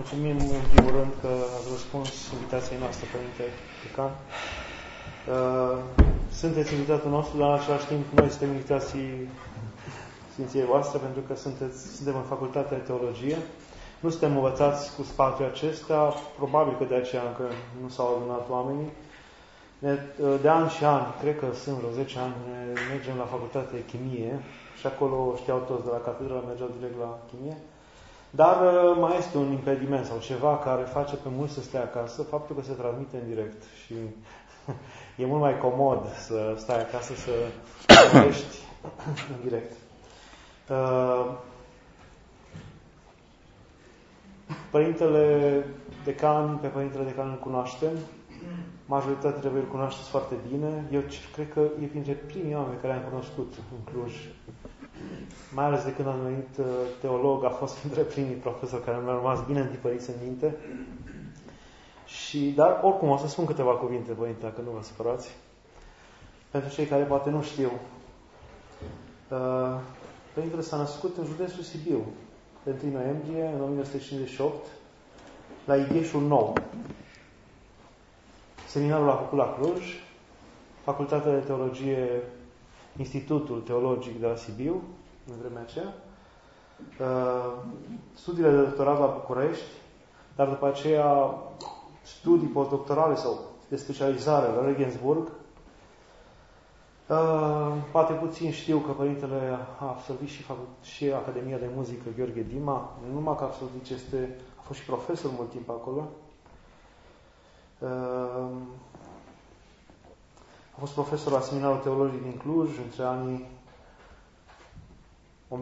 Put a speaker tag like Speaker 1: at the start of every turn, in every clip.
Speaker 1: Mulțumim în primul rând că ați răspuns invitației noastre, Părinte Pecan. Uh, sunteți invitatul nostru, dar în același timp noi suntem invitații Sfinției voastre pentru că sunteți, suntem în Facultatea de Teologie. Nu suntem învățați cu spațiul acesta, probabil că de aceea încă nu s-au adunat oamenii. De ani și ani, cred că sunt vreo 10 ani, mergem la Facultatea de Chimie și acolo știau toți de la catedră, mergeau direct la chimie. Dar uh, mai este un impediment sau ceva care face pe mulți să stea acasă, faptul că se transmite în direct și e mult mai comod să stai acasă să gândești în direct. Uh, Părintele Decan, pe Părintele Decan îl cunoaștem, majoritatea trebuie îl cunoașteți foarte bine. Eu cred că e printre primii oameni care am cunoscut în Cluj mai ales de când am venit uh, teolog, a fost între primii profesori care mi-au rămas bine întipăriți în minte. Și, dar oricum o să spun câteva cuvinte, părinte, dacă nu vă supărați. Pentru cei care poate nu știu. Uh, Părintele s-a născut în județul Sibiu, pe 1 noiembrie, în 1958, la Igheșul Nou. Seminarul a făcut la Cluj, Facultatea de Teologie Institutul Teologic de la Sibiu, în vremea aceea, uh, studiile de doctorat la București, dar după aceea studii postdoctorale sau de specializare la Regensburg. Uh, poate puțin știu că Părintele a absolvit și, și Academia de Muzică Gheorghe Dima, nu numai că a absolvit, este, a fost și profesor mult timp acolo. Uh, a fost profesor la Seminarul Teologic din Cluj între anii 1986-1992,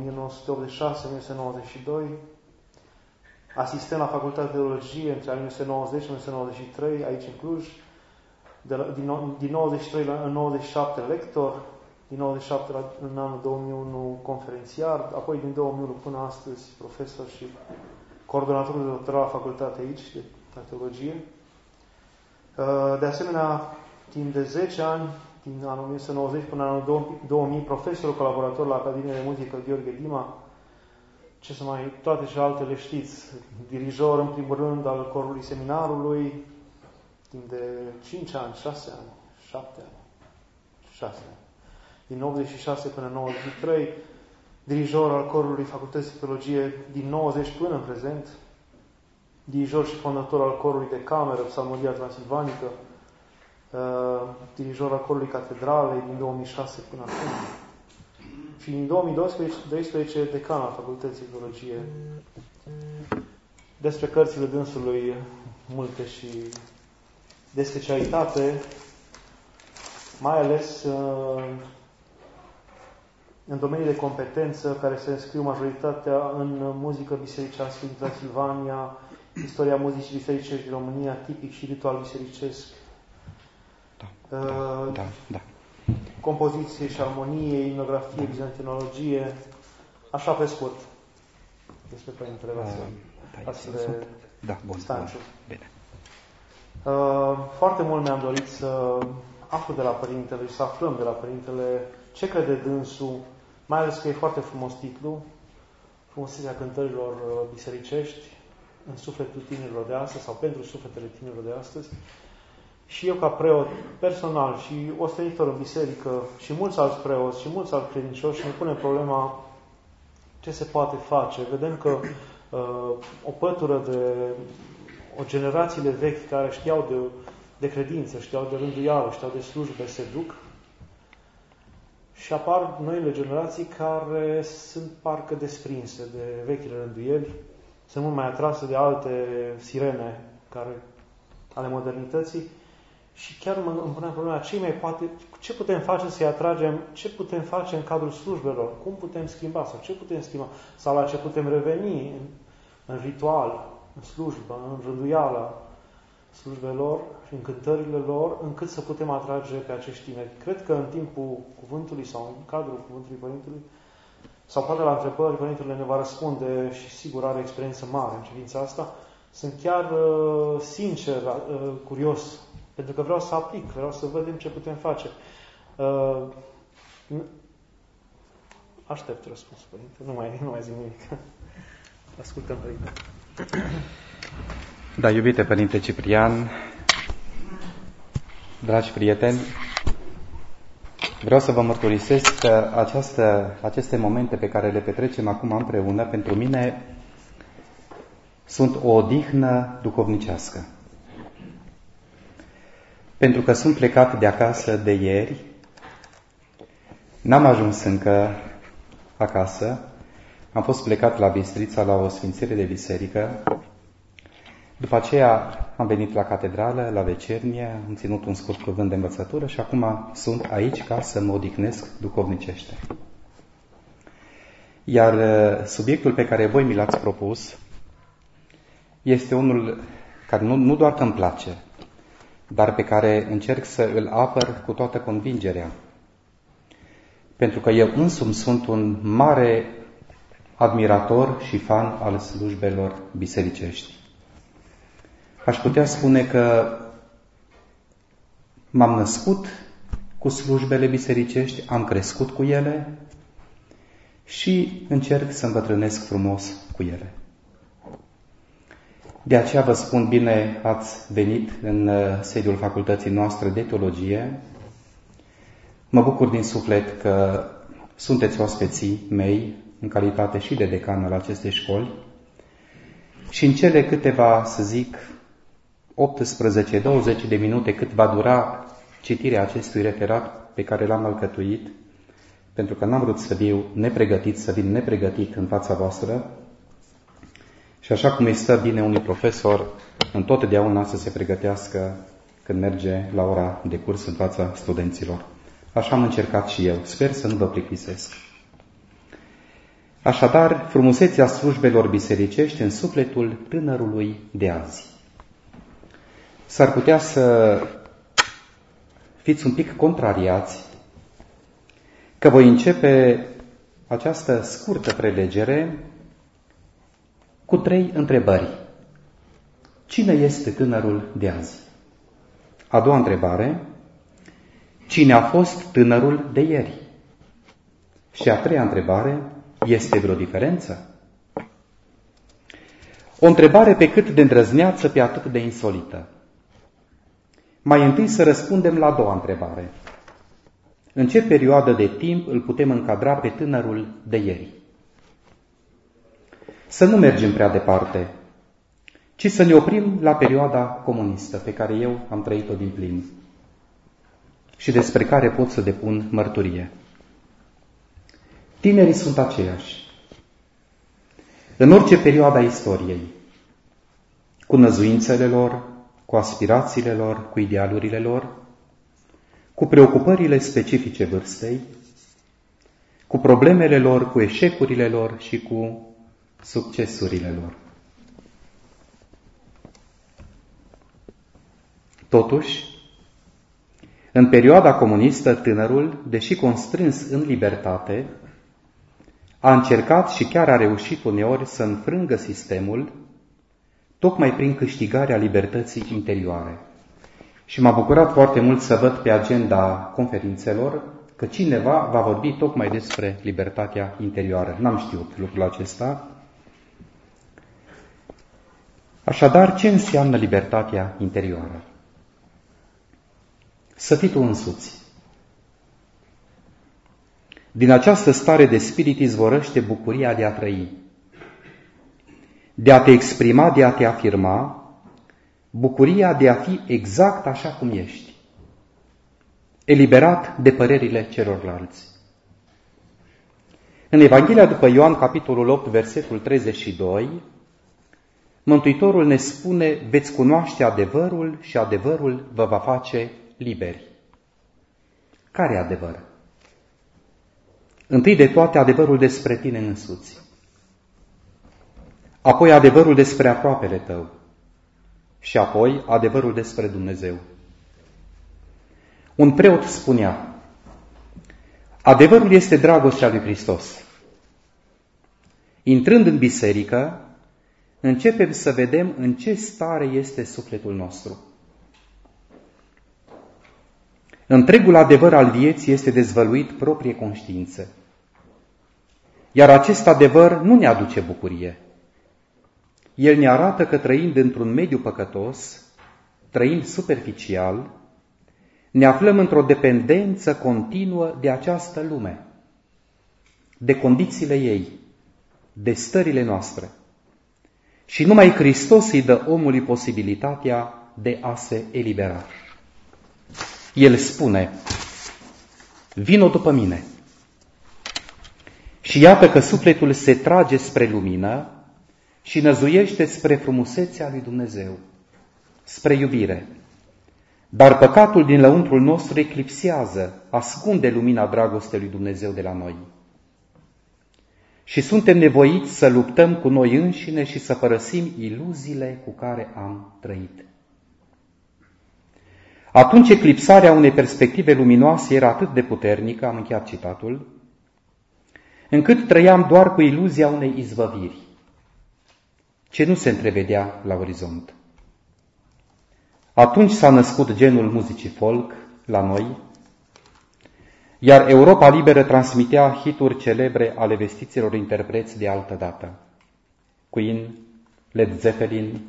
Speaker 1: asistent la Facultatea de Teologie între anii 1990-1993 aici în Cluj, de la, din, din 93 la, în 97 lector, din 97 la, în anul 2001 conferențiar, apoi din 2001 până astăzi profesor și coordonator de doctorat la facultate aici, de la teologie. De asemenea, timp de 10 ani, din anul 1990 până în anul 2000, profesor colaborator la Academia de Muzică Gheorghe Dima, ce să mai, toate și altele știți, dirijor în primul rând al corului seminarului, timp de 5 ani, 6 ani, 7 ani, 6 ani. Din 86 până în 93, dirijor al corului Facultății de Teologie din 90 până în prezent, dirijor și fondator al corului de cameră Psalmodia Transilvanică, uh, dirijor al corului catedralei din 2006 până acum. Și din 2012 decan al Facultății de Teologie. Despre cărțile dânsului multe și de specialitate, mai ales uh, în domenii de competență care se înscriu majoritatea în muzică bisericească din Transilvania, istoria muzicii bisericești din România, tipic și ritual bisericesc,
Speaker 2: da, da, da.
Speaker 1: compoziție și armonie, imnografie, bizantinologie, așa pe scurt despre Părintele Vasile.
Speaker 2: Da, da, da, bun, bun, bine.
Speaker 1: Uh, foarte mult mi-am dorit să aflu de la Părintele și să aflăm de la Părintele ce crede dânsul, mai ales că e foarte frumos titlu, frumusețea cântărilor uh, bisericești în sufletul tinerilor de astăzi sau pentru sufletele tinerilor de astăzi și eu ca preot personal și ostenitor în biserică și mulți alți preoți și mulți alți credincioși ne punem problema ce se poate face. Vedem că uh, o pătură de o generațiile vechi care știau de, de credință, știau de rânduială, știau de slujbe, se duc și apar noile generații care sunt parcă desprinse de vechile rânduieli, sunt mult mai atrase de alte sirene care, ale modernității și chiar mă, îmi puneam problema ce, mai poate, ce putem face să-i atragem, ce putem face în cadrul slujbelor, cum putem schimba sau ce putem schimba? Sau la ce putem reveni în, în ritual, în slujbă, în rânduiala slujbelor și în cântările lor, încât să putem atrage pe acești tineri. Cred că în timpul cuvântului sau în cadrul cuvântului Părintelui, sau poate la întrebări, Părintele ne va răspunde și sigur are experiență mare în privința asta, sunt chiar uh, sincer, uh, curios pentru că vreau să aplic, vreau să vedem ce putem face. Uh, aștept răspuns, Părinte. Nu mai, nu mai zic nimic. Ascultăm, Părinte.
Speaker 2: Da, iubite Părinte Ciprian, dragi prieteni, vreau să vă mărturisesc că această, aceste momente pe care le petrecem acum împreună, pentru mine sunt o odihnă duhovnicească. Pentru că sunt plecat de acasă de ieri, n-am ajuns încă acasă, am fost plecat la Bistrița la o sfințire de biserică. După aceea am venit la catedrală, la vecernie, am ținut un scurt cuvânt de învățătură și acum sunt aici ca să mă odihnesc duhovnicește. Iar uh, subiectul pe care voi mi l-ați propus este unul care nu, nu doar că îmi place, dar pe care încerc să îl apăr cu toată convingerea. Pentru că eu însumi sunt un mare admirator și fan al slujbelor bisericești. Aș putea spune că m-am născut cu slujbele bisericești, am crescut cu ele și încerc să îmbătrânesc frumos cu ele. De aceea vă spun bine ați venit în uh, sediul facultății noastre de teologie. Mă bucur din suflet că sunteți oaspeții mei în calitate și de decan al acestei școli. Și în cele câteva, să zic, 18-20 de minute cât va dura citirea acestui referat pe care l-am alcătuit, pentru că n-am vrut să fiu nepregătit, să vin nepregătit în fața voastră, și așa cum îi stă bine unui profesor întotdeauna să se pregătească când merge la ora de curs în fața studenților. Așa am încercat și eu. Sper să nu vă plictisesc. Așadar, frumusețea slujbelor bisericești în sufletul tânărului de azi. S-ar putea să fiți un pic contrariați că voi începe această scurtă prelegere cu trei întrebări. Cine este tânărul de azi? A doua întrebare, cine a fost tânărul de ieri? Și a treia întrebare, este vreo diferență? O întrebare pe cât de îndrăzneață, pe atât de insolită. Mai întâi să răspundem la a doua întrebare. În ce perioadă de timp îl putem încadra pe tânărul de ieri? Să nu mergem prea departe, ci să ne oprim la perioada comunistă pe care eu am trăit-o din plin și despre care pot să depun mărturie. Tinerii sunt aceiași. În orice perioadă a istoriei, cu năzuințele lor, cu aspirațiile lor, cu idealurile lor, cu preocupările specifice vârstei, cu problemele lor, cu eșecurile lor și cu succesurile lor. Totuși, în perioada comunistă, tânărul, deși constrâns în libertate, a încercat și chiar a reușit uneori să înfrângă sistemul, tocmai prin câștigarea libertății interioare. Și m-a bucurat foarte mult să văd pe agenda conferințelor că cineva va vorbi tocmai despre libertatea interioară. N-am știut lucrul acesta. Așadar, ce înseamnă libertatea interioară? Să fii tu însuți. Din această stare de spirit izvorăște bucuria de a trăi, de a te exprima, de a te afirma, bucuria de a fi exact așa cum ești, eliberat de părerile celorlalți. În Evanghelia după Ioan, capitolul 8, versetul 32, Mântuitorul ne spune, veți cunoaște adevărul și adevărul vă va face liberi. Care adevăr? Întâi de toate adevărul despre tine însuți. Apoi adevărul despre aproapele tău. Și apoi adevărul despre Dumnezeu. Un preot spunea, adevărul este dragostea lui Hristos. Intrând în biserică, începem să vedem în ce stare este sufletul nostru. Întregul adevăr al vieții este dezvăluit proprie conștiință. Iar acest adevăr nu ne aduce bucurie, El ne arată că trăind într-un mediu păcătos, trăind superficial, ne aflăm într-o dependență continuă de această lume, de condițiile ei, de stările noastre. Și numai Hristos îi dă omului posibilitatea de a se elibera. El spune, vino după mine. Și iată că sufletul se trage spre lumină și năzuiește spre frumusețea lui Dumnezeu, spre iubire. Dar păcatul din lăuntrul nostru eclipsează, ascunde lumina dragostei lui Dumnezeu de la noi. Și suntem nevoiți să luptăm cu noi înșine și să părăsim iluziile cu care am trăit. Atunci eclipsarea unei perspective luminoase era atât de puternică, am încheiat citatul, încât trăiam doar cu iluzia unei izbăviri, ce nu se întrevedea la orizont. Atunci s-a născut genul muzicii folk la noi, iar Europa Liberă transmitea hituri celebre ale vestiților interpreți de altă dată. Queen, Led Zeppelin,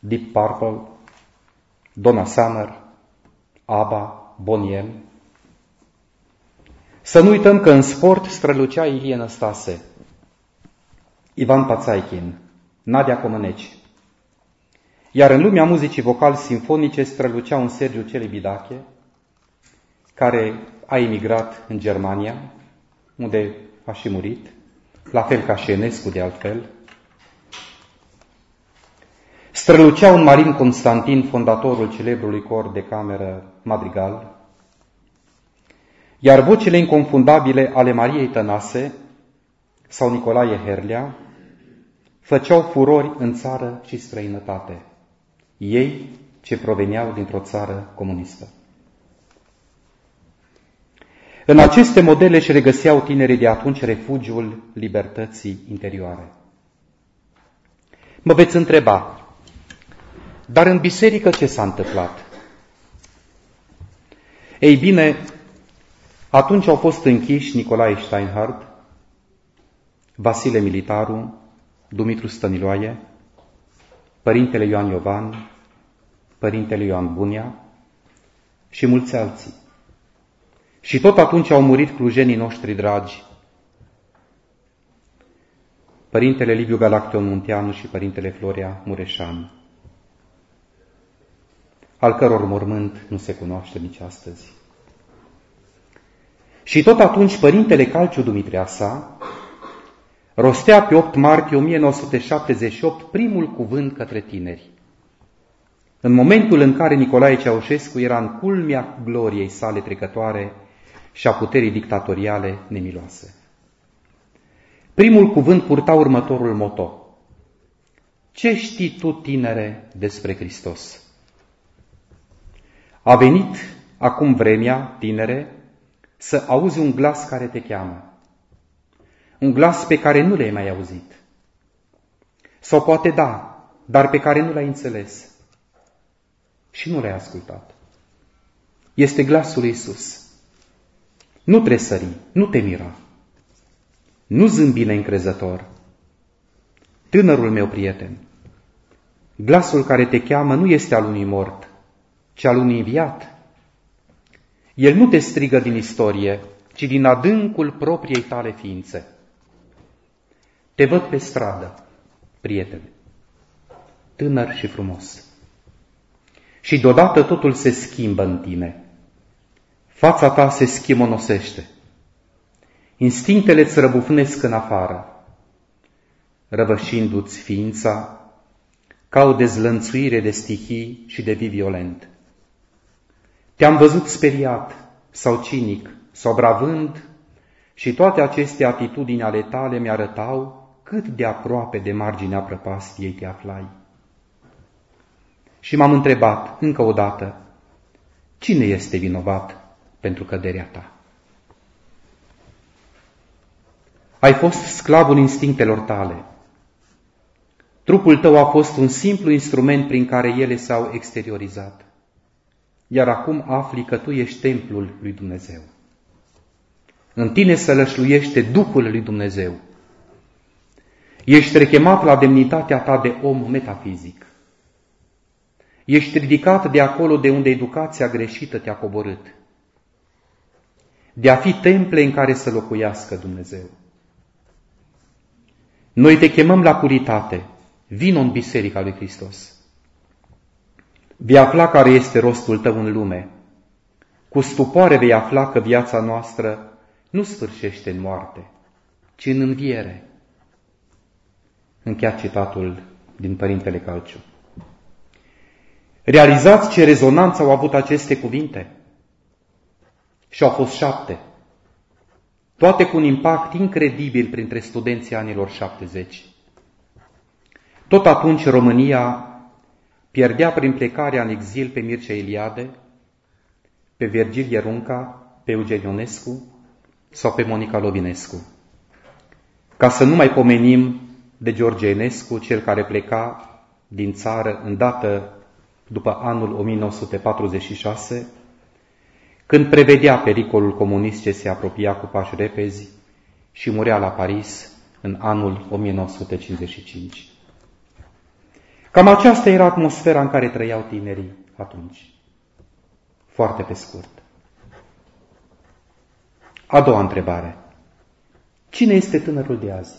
Speaker 2: Deep Purple, Donna Summer, ABBA, Boniem. Să nu uităm că în sport strălucea Ilie Năstase, Ivan Pațaichin, Nadia Comăneci, iar în lumea muzicii vocali simfonice strălucea un Sergiu Celibidache, care a emigrat în Germania, unde a și murit, la fel ca și Enescu de altfel. Strălucea un Marin Constantin, fondatorul celebrului cor de cameră Madrigal, iar vocile inconfundabile ale Mariei Tănase sau Nicolae Herlea făceau furori în țară și străinătate, ei ce proveneau dintr-o țară comunistă. În aceste modele își regăseau tinerii de atunci refugiul libertății interioare. Mă veți întreba, dar în biserică ce s-a întâmplat? Ei bine, atunci au fost închiși Nicolae Steinhardt, Vasile Militaru, Dumitru Stăniloae, Părintele Ioan Iovan, Părintele Ioan Bunia și mulți alții. Și tot atunci au murit clujenii noștri dragi, Părintele Liviu Galacteon Munteanu și Părintele Floria Mureșan, al căror mormânt nu se cunoaște nici astăzi. Și tot atunci Părintele Calciu Dumitreasa rostea pe 8 martie 1978 primul cuvânt către tineri. În momentul în care Nicolae Ceaușescu era în culmea gloriei sale trecătoare și a puterii dictatoriale nemiloase. Primul cuvânt purta următorul moto. Ce știi tu, tinere, despre Hristos? A venit acum vremea, tinere, să auzi un glas care te cheamă. Un glas pe care nu l-ai mai auzit. Sau poate da, dar pe care nu l-ai înțeles. Și nu l-ai ascultat. Este glasul lui Isus. Nu tresări, nu te mira. Nu zâmbi neîncrezător. Tânărul meu prieten, glasul care te cheamă nu este al unui mort, ci al unui înviat. El nu te strigă din istorie, ci din adâncul propriei tale ființe. Te văd pe stradă, prietene, tânăr și frumos. Și deodată totul se schimbă în tine. Fața ta se schimonosește. Instinctele îți răbufnesc în afară, răvășindu-ți ființa ca o dezlănțuire de stihii și de vii violent. Te-am văzut speriat sau cinic sau bravând și toate aceste atitudini ale tale mi-arătau cât de aproape de marginea prăpastiei te aflai. Și m-am întrebat încă o dată, cine este vinovat pentru căderea ta. Ai fost sclavul instinctelor tale. Trupul tău a fost un simplu instrument prin care ele s-au exteriorizat. Iar acum afli că tu ești templul lui Dumnezeu. În tine să lășluiește Duhul lui Dumnezeu. Ești rechemat la demnitatea ta de om metafizic. Ești ridicat de acolo de unde educația greșită te-a coborât. De a fi temple în care să locuiască Dumnezeu. Noi te chemăm la puritate. Vino în Biserica lui Hristos. Vei afla care este rostul tău în lume. Cu stupoare vei afla că viața noastră nu sfârșește în moarte, ci în înviere. Încheia citatul din Părintele Calciu. Realizați ce rezonanță au avut aceste cuvinte? Și au fost șapte. Toate cu un impact incredibil printre studenții anilor 70. Tot atunci România pierdea prin plecarea în exil pe Mircea Eliade, pe Virgil Ierunca, pe Eugen Ionescu sau pe Monica Lovinescu. Ca să nu mai pomenim de George Enescu, cel care pleca din țară îndată după anul 1946, când prevedea pericolul comunist ce se apropia cu pași repezi și murea la Paris în anul 1955. Cam aceasta era atmosfera în care trăiau tinerii atunci. Foarte pe scurt. A doua întrebare. Cine este tânărul de azi?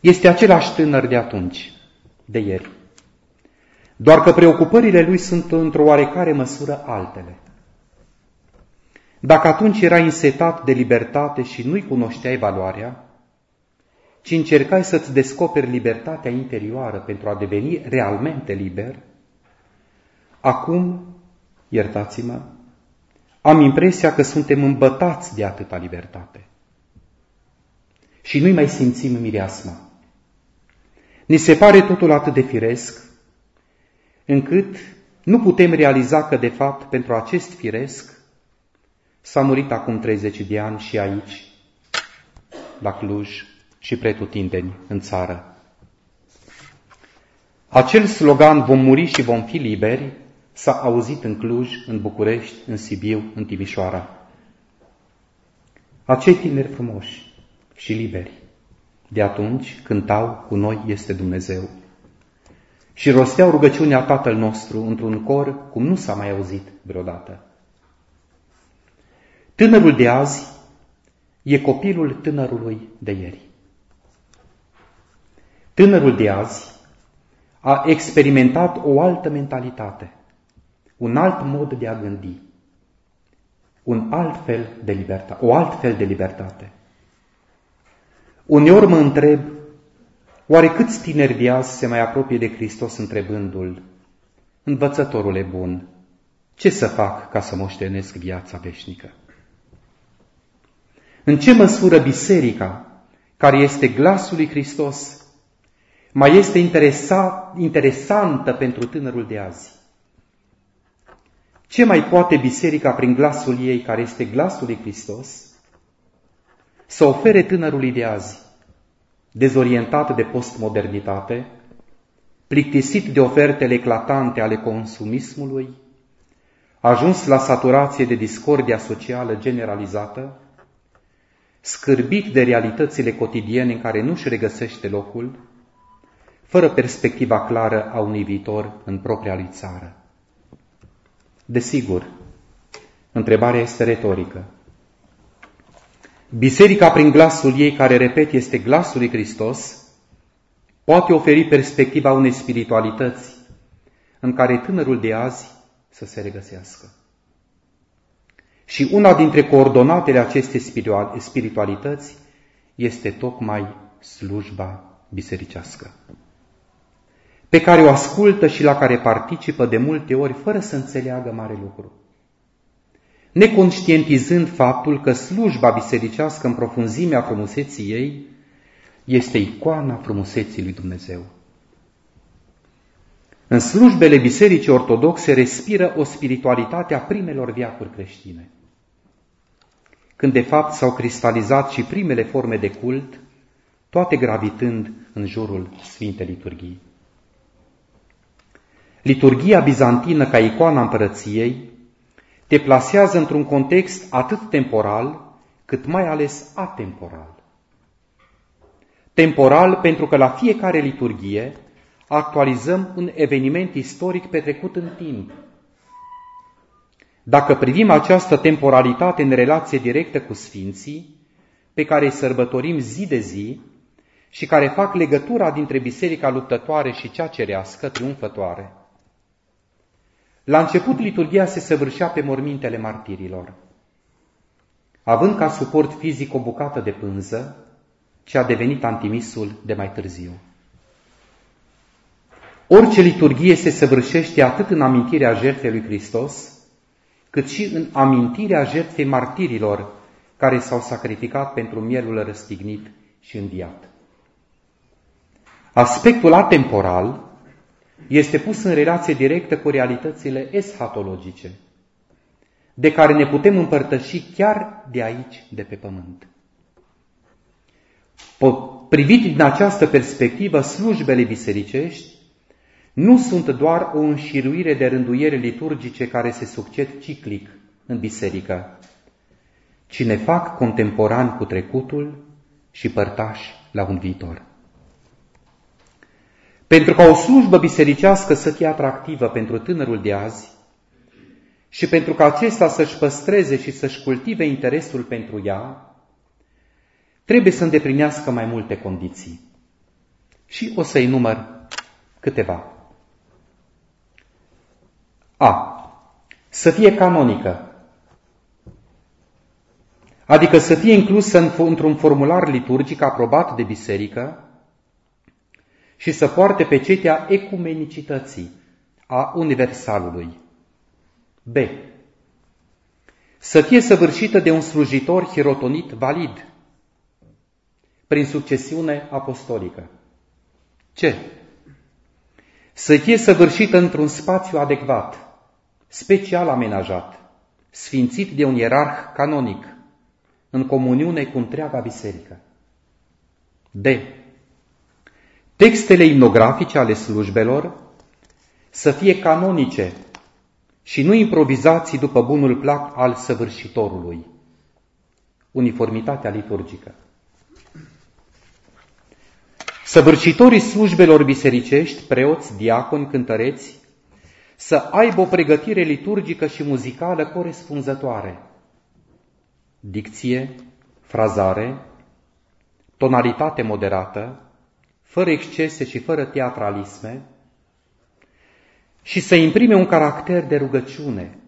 Speaker 2: Este același tânăr de atunci, de ieri. Doar că preocupările lui sunt într-o oarecare măsură altele. Dacă atunci era insetat de libertate și nu-i cunoșteai valoarea, ci încercai să-ți descoperi libertatea interioară pentru a deveni realmente liber, acum, iertați-mă, am impresia că suntem îmbătați de atâta libertate. Și nu-i mai simțim mireasma. Ni se pare totul atât de firesc, încât nu putem realiza că, de fapt, pentru acest firesc s-a murit acum 30 de ani și aici, la Cluj și pretutindeni în țară. Acel slogan, vom muri și vom fi liberi, s-a auzit în Cluj, în București, în Sibiu, în Timișoara. Acei tineri frumoși și liberi de atunci cântau cu noi este Dumnezeu și rosteau rugăciunea Tatăl nostru într-un cor cum nu s-a mai auzit vreodată. Tânărul de azi e copilul tânărului de ieri. Tânărul de azi a experimentat o altă mentalitate, un alt mod de a gândi, un alt fel de libertate, o alt fel de libertate. Uneori mă întreb, oare câți tineri de azi se mai apropie de Hristos întrebându-L, învățătorule bun, ce să fac ca să moștenesc viața veșnică? În ce măsură biserica, care este glasul lui Hristos, mai este interesa, interesantă pentru tânărul de azi? Ce mai poate biserica prin glasul ei, care este glasul lui Hristos, să ofere tânărului de azi, dezorientat de postmodernitate, plictisit de ofertele eclatante ale consumismului, ajuns la saturație de discordia socială generalizată, scârbit de realitățile cotidiene în care nu-și regăsește locul, fără perspectiva clară a unui viitor în propria lui țară. Desigur, întrebarea este retorică. Biserica, prin glasul ei, care, repet, este glasul lui Hristos, poate oferi perspectiva unei spiritualități în care tânărul de azi să se regăsească. Și una dintre coordonatele acestei spiritualități este tocmai slujba bisericească, pe care o ascultă și la care participă de multe ori fără să înțeleagă mare lucru neconștientizând faptul că slujba bisericească în profunzimea frumuseții ei este icoana frumuseții lui Dumnezeu. În slujbele bisericii ortodoxe respiră o spiritualitate a primelor viacuri creștine, când de fapt s-au cristalizat și primele forme de cult, toate gravitând în jurul Sfintei Liturghii. Liturgia bizantină ca icoana împărăției te plasează într-un context atât temporal, cât mai ales atemporal. Temporal pentru că la fiecare liturghie actualizăm un eveniment istoric petrecut în timp. Dacă privim această temporalitate în relație directă cu Sfinții, pe care îi sărbătorim zi de zi și care fac legătura dintre biserica luptătoare și cea cerească, triumfătoare. La început, liturgia se săvârșea pe mormintele martirilor. Având ca suport fizic o bucată de pânză, ce a devenit antimisul de mai târziu. Orice liturghie se săvârșește atât în amintirea jertfei lui Hristos, cât și în amintirea jertfei martirilor care s-au sacrificat pentru mielul răstignit și înviat. Aspectul atemporal este pus în relație directă cu realitățile eschatologice, de care ne putem împărtăși chiar de aici, de pe pământ. Privit din această perspectivă, slujbele bisericești nu sunt doar o înșiruire de rânduiere liturgice care se succed ciclic în biserică, ci ne fac contemporani cu trecutul și părtași la un viitor. Pentru ca o slujbă bisericească să fie atractivă pentru tânărul de azi și pentru ca acesta să-și păstreze și să-și cultive interesul pentru ea, trebuie să îndeplinească mai multe condiții. Și o să-i număr câteva. A. Să fie canonică, adică să fie inclusă într-un formular liturgic aprobat de biserică și să poarte pecetea ecumenicității a universalului. B. Să fie săvârșită de un slujitor hirotonit valid, prin succesiune apostolică. C. Să fie săvârșită într-un spațiu adecvat, special amenajat, sfințit de un ierarh canonic, în comuniune cu întreaga biserică. D. Textele imnografice ale slujbelor să fie canonice și nu improvizații după bunul plac al săvârșitorului. Uniformitatea liturgică. Săvârșitorii slujbelor bisericești, preoți, diaconi, cântăreți, să aibă o pregătire liturgică și muzicală corespunzătoare. Dicție, frazare, tonalitate moderată, fără excese și fără teatralisme, și să imprime un caracter de rugăciune,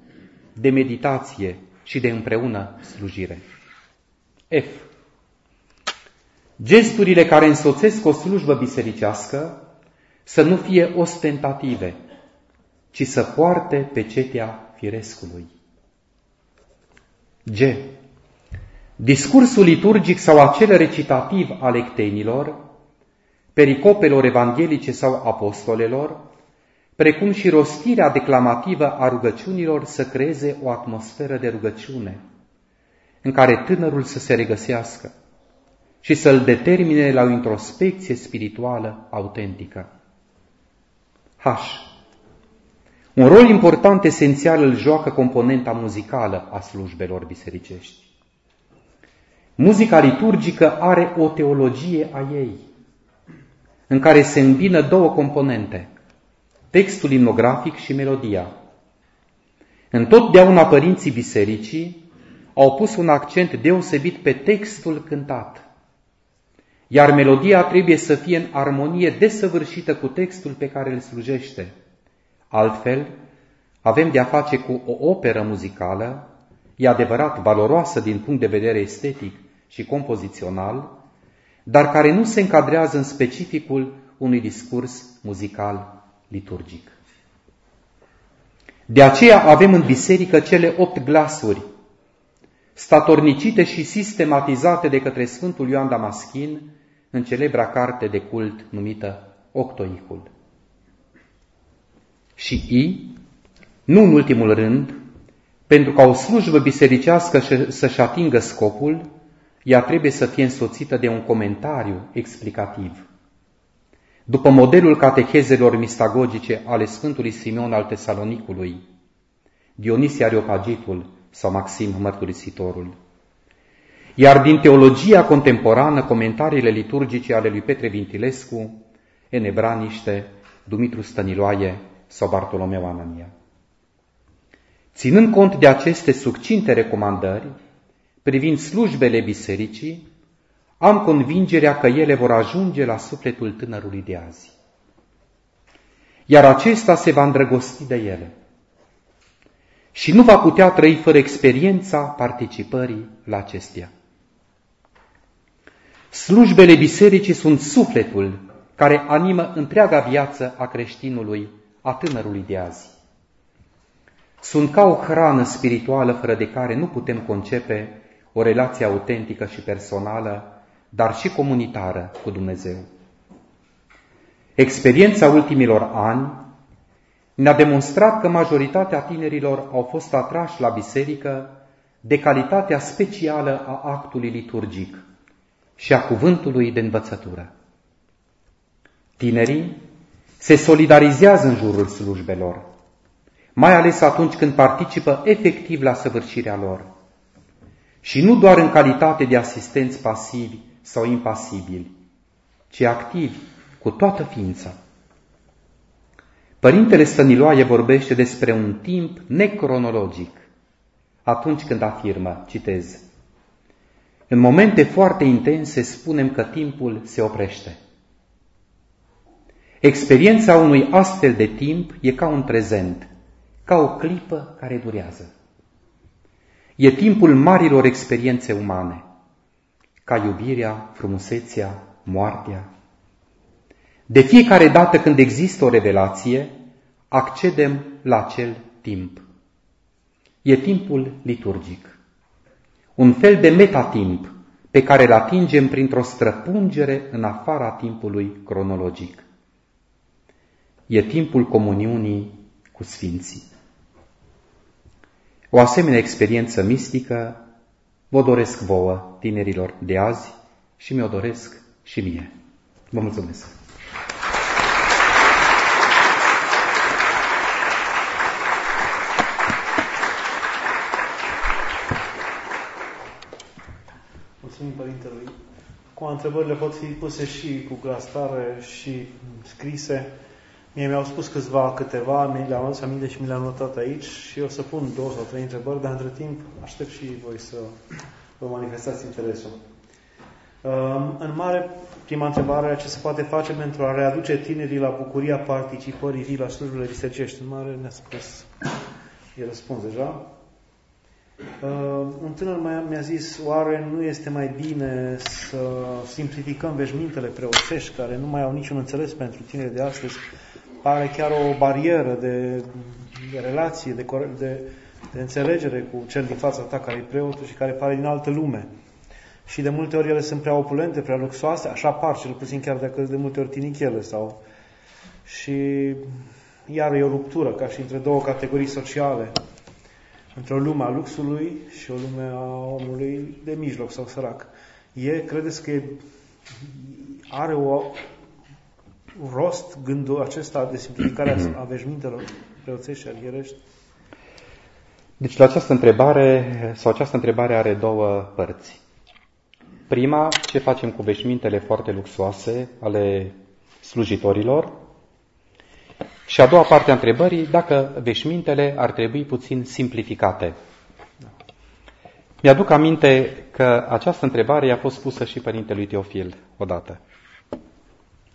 Speaker 2: de meditație și de împreună slujire. F. Gesturile care însoțesc o slujbă bisericească să nu fie ostentative, ci să poarte pecetea firescului. G. Discursul liturgic sau acel recitativ al ectenilor, pericopelor evanghelice sau apostolelor, precum și rostirea declamativă a rugăciunilor să creeze o atmosferă de rugăciune, în care tânărul să se regăsească și să-l determine la o introspecție spirituală autentică. H. Un rol important esențial îl joacă componenta muzicală a slujbelor bisericești. Muzica liturgică are o teologie a ei, în care se îmbină două componente, textul imnografic și melodia. Întotdeauna părinții bisericii au pus un accent deosebit pe textul cântat, iar melodia trebuie să fie în armonie desăvârșită cu textul pe care îl slujește. Altfel, avem de-a face cu o operă muzicală, e adevărat valoroasă din punct de vedere estetic și compozițional, dar care nu se încadrează în specificul unui discurs muzical liturgic. De aceea avem în biserică cele opt glasuri, statornicite și sistematizate de către Sfântul Ioan Damaschin în celebra carte de cult numită Octoicul. Și I, nu în ultimul rând, pentru ca o slujbă bisericească să-și atingă scopul, ea trebuie să fie însoțită de un comentariu explicativ. După modelul catechezelor mistagogice ale Sfântului Simeon al Tesalonicului, Dionisia Areopagitul sau Maxim Mărturisitorul. Iar din teologia contemporană, comentariile liturgice ale lui Petre Vintilescu, Enebraniște, Dumitru Stăniloae sau Bartolomeu Anania. Ținând cont de aceste succinte recomandări privind slujbele bisericii, am convingerea că ele vor ajunge la sufletul tânărului de azi. Iar acesta se va îndrăgosti de ele și nu va putea trăi fără experiența participării la acestea. Slujbele bisericii sunt sufletul care animă întreaga viață a creștinului, a tânărului de azi. Sunt ca o hrană spirituală fără de care nu putem concepe o relație autentică și personală, dar și comunitară cu Dumnezeu. Experiența ultimilor ani ne-a demonstrat că majoritatea tinerilor au fost atrași la biserică de calitatea specială a actului liturgic și a cuvântului de învățătură. Tinerii se solidarizează în jurul slujbelor, mai ales atunci când participă efectiv la săvârșirea lor. Și nu doar în calitate de asistenți pasivi sau impasibili, ci activi cu toată ființa. Părintele Stăniloae vorbește despre un timp necronologic, atunci când afirmă, citez, În momente foarte intense spunem că timpul se oprește. Experiența unui astfel de timp e ca un prezent, ca o clipă care durează. E timpul marilor experiențe umane, ca iubirea, frumusețea, moartea. De fiecare dată când există o revelație, accedem la acel timp. E timpul liturgic, un fel de metatimp pe care îl atingem printr-o străpungere în afara timpului cronologic. E timpul comuniunii cu Sfinții. O asemenea experiență mistică vă doresc vouă, tinerilor de azi, și mi-o doresc și mie. Vă mulțumesc!
Speaker 1: Mulțumim Părintelui. Cu întrebările pot fi puse și cu glastare și scrise. Mie mi-au spus câțiva, câteva, mi le-am adus aminte și mi le-am notat aici și o să pun două sau trei întrebări, dar între timp aștept și voi să vă manifestați interesul. În mare, prima întrebare, ce se poate face pentru a readuce tinerii la bucuria participării vii la slujbele bisericești? În mare ne-a spus, e răspuns deja. Un tânăr mi-a zis, oare nu este mai bine să simplificăm veșmintele preoțești, care nu mai au niciun înțeles pentru tineri de astăzi, pare chiar o barieră de, de relație, de, de, de înțelegere cu cel din fața ta care e preotul și care pare din altă lume. Și de multe ori ele sunt prea opulente, prea luxoase, așa par, cel puțin chiar dacă de multe ori tinichele sau... Și iar e o ruptură, ca și între două categorii sociale. Între o lume a luxului și o lume a omului de mijloc sau sărac. E, credeți că e, are o rost gândul acesta de simplificare mhm. a veșmintelor preoțești și arhierești?
Speaker 2: Deci la această întrebare, sau această întrebare are două părți. Prima, ce facem cu veșmintele foarte luxoase ale slujitorilor? Și a doua parte a întrebării, dacă veșmintele ar trebui puțin simplificate. Mi-aduc aminte că această întrebare i-a fost pusă și părintelui Teofil odată.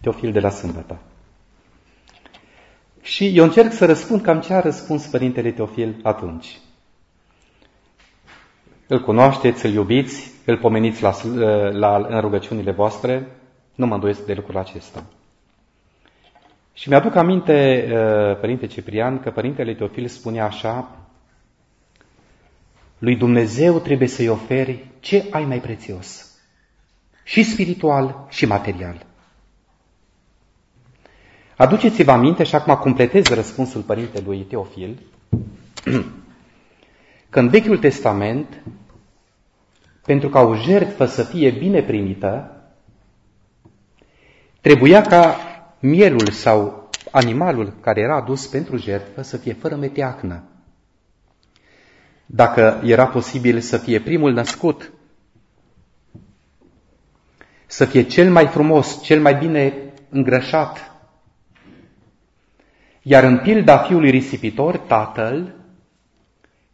Speaker 2: Teofil de la Sâmbătă. Și eu încerc să răspund cam ce a răspuns Părintele Teofil atunci. Îl cunoașteți, îl iubiți, îl pomeniți la, la, în rugăciunile voastre, nu mă îndoiesc de lucrul acesta. Și mi-aduc aminte, uh, Părinte Ciprian, că Părintele Teofil spunea așa, lui Dumnezeu trebuie să-i oferi ce ai mai prețios, și spiritual și material. Aduceți-vă aminte, și acum completez răspunsul părintelui Teofil, că în Vechiul Testament, pentru ca o jertfă să fie bine primită, trebuia ca mielul sau animalul care era adus pentru jertfă să fie fără meteacnă. Dacă era posibil să fie primul născut să fie cel mai frumos, cel mai bine îngrășat. Iar în pilda fiului risipitor, tatăl,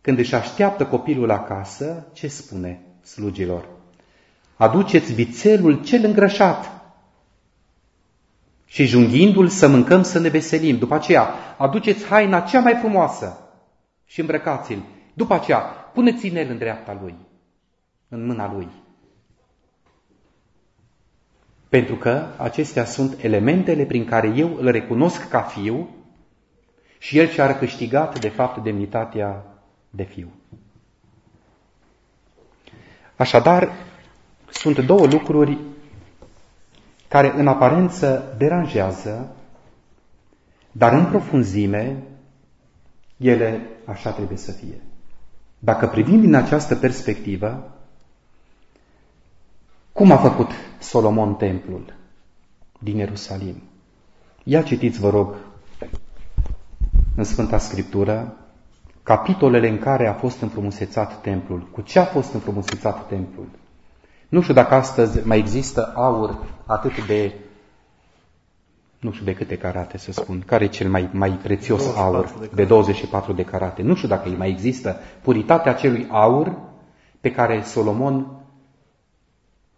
Speaker 2: când își așteaptă copilul acasă, ce spune slugilor? Aduceți vițelul cel îngrășat și junghindu-l să mâncăm să ne veselim. După aceea, aduceți haina cea mai frumoasă și îmbrăcați-l. După aceea, puneți inel în dreapta lui, în mâna lui. Pentru că acestea sunt elementele prin care eu îl recunosc ca fiu și el și-a câștigat, de fapt, demnitatea de fiu. Așadar, sunt două lucruri care în aparență deranjează, dar în profunzime ele așa trebuie să fie. Dacă privim din această perspectivă, cum a făcut Solomon templul din Ierusalim? Ia citiți, vă rog, în Sfânta Scriptură, capitolele în care a fost înfrumusețat templul. Cu ce a fost înfrumusețat templul? Nu știu dacă astăzi mai există aur atât de, nu știu de câte carate să spun, care e cel mai, mai prețios aur? De, de 24 de carate. Nu știu dacă mai există puritatea acelui aur pe care Solomon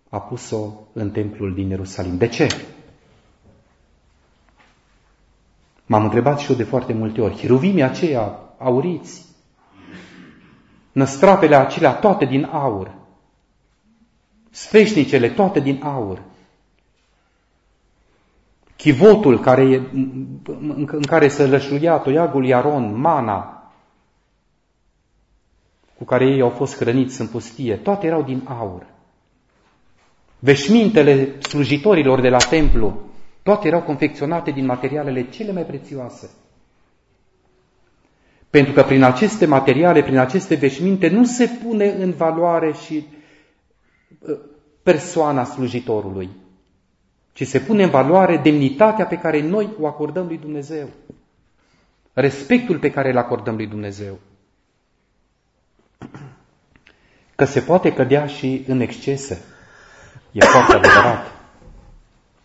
Speaker 2: a pus-o în templul din Ierusalim. De ce? M-am întrebat și eu de foarte multe ori. Hiruvimii aceia auriți, năstrapele acelea toate din aur, sfeșnicele toate din aur, chivotul care e, în care se lășluia toiagul Iaron, mana, cu care ei au fost hrăniți în pustie, toate erau din aur. Veșmintele slujitorilor de la templu, toate erau confecționate din materialele cele mai prețioase. Pentru că prin aceste materiale, prin aceste veșminte, nu se pune în valoare și uh, persoana slujitorului, ci se pune în valoare demnitatea pe care noi o acordăm lui Dumnezeu, respectul pe care îl acordăm lui Dumnezeu. Că se poate cădea și în excese. E foarte adevărat.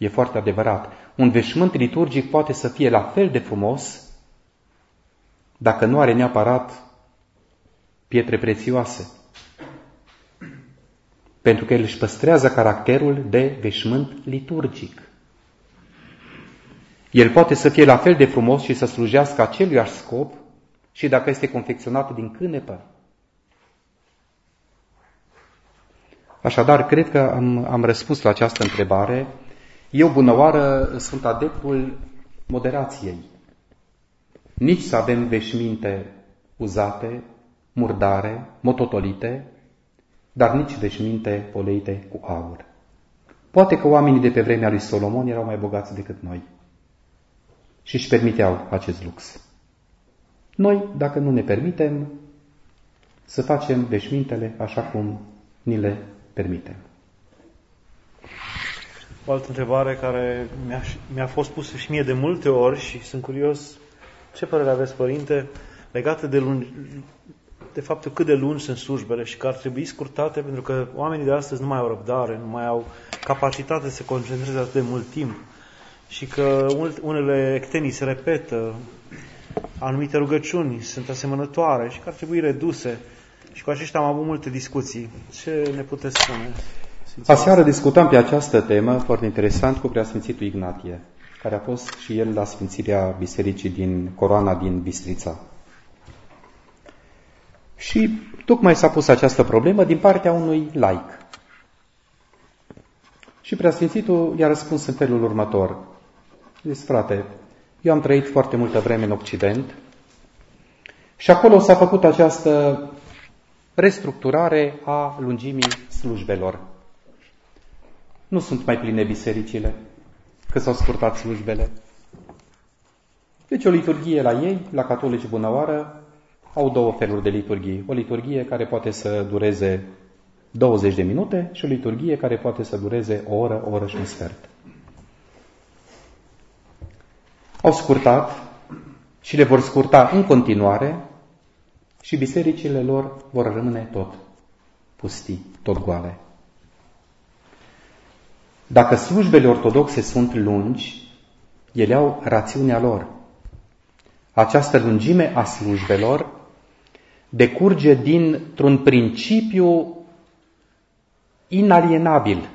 Speaker 2: E foarte adevărat. Un veșmânt liturgic poate să fie la fel de frumos dacă nu are neapărat pietre prețioase. Pentru că el își păstrează caracterul de veșmânt liturgic. El poate să fie la fel de frumos și să slujească aceluiași scop și dacă este confecționat din cânepă. Așadar, cred că am, am răspuns la această întrebare. Eu, bună oară, sunt adeptul moderației. Nici să avem veșminte uzate, murdare, mototolite, dar nici veșminte poleite cu aur. Poate că oamenii de pe vremea lui Solomon erau mai bogați decât noi și își permiteau acest lux. Noi, dacă nu ne permitem, să facem veșmintele așa cum ni le permitem.
Speaker 1: O altă întrebare care mi-a, mi-a fost pusă și mie de multe ori și sunt curios ce părere aveți, Părinte, legată de, lungi, de faptul cât de lungi sunt slujbele și că ar trebui scurtate pentru că oamenii de astăzi nu mai au răbdare, nu mai au capacitate să se concentreze atât de mult timp și că unele ectenii se repetă, anumite rugăciuni sunt asemănătoare și că ar trebui reduse. Și cu aceștia am avut multe discuții. Ce ne puteți spune?
Speaker 2: Aseară discutam pe această temă foarte interesant cu preasfințitul Ignatie care a fost și el la Sfințirea Bisericii din Coroana din Bistrița. Și tocmai s-a pus această problemă din partea unui laic. Și preasfințitul i-a răspuns în felul următor. Zis, frate, eu am trăit foarte multă vreme în Occident și acolo s-a făcut această restructurare a lungimii slujbelor. Nu sunt mai pline bisericile, că s-au scurtat slujbele. Deci o liturghie la ei, la catolici bunăoară, au două feluri de liturghie. O liturghie care poate să dureze 20 de minute și o liturghie care poate să dureze o oră, o oră și un sfert. Au scurtat și le vor scurta în continuare și bisericile lor vor rămâne tot pustii, tot goale. Dacă slujbele ortodoxe sunt lungi, ele au rațiunea lor. Această lungime a slujbelor decurge dintr-un principiu inalienabil.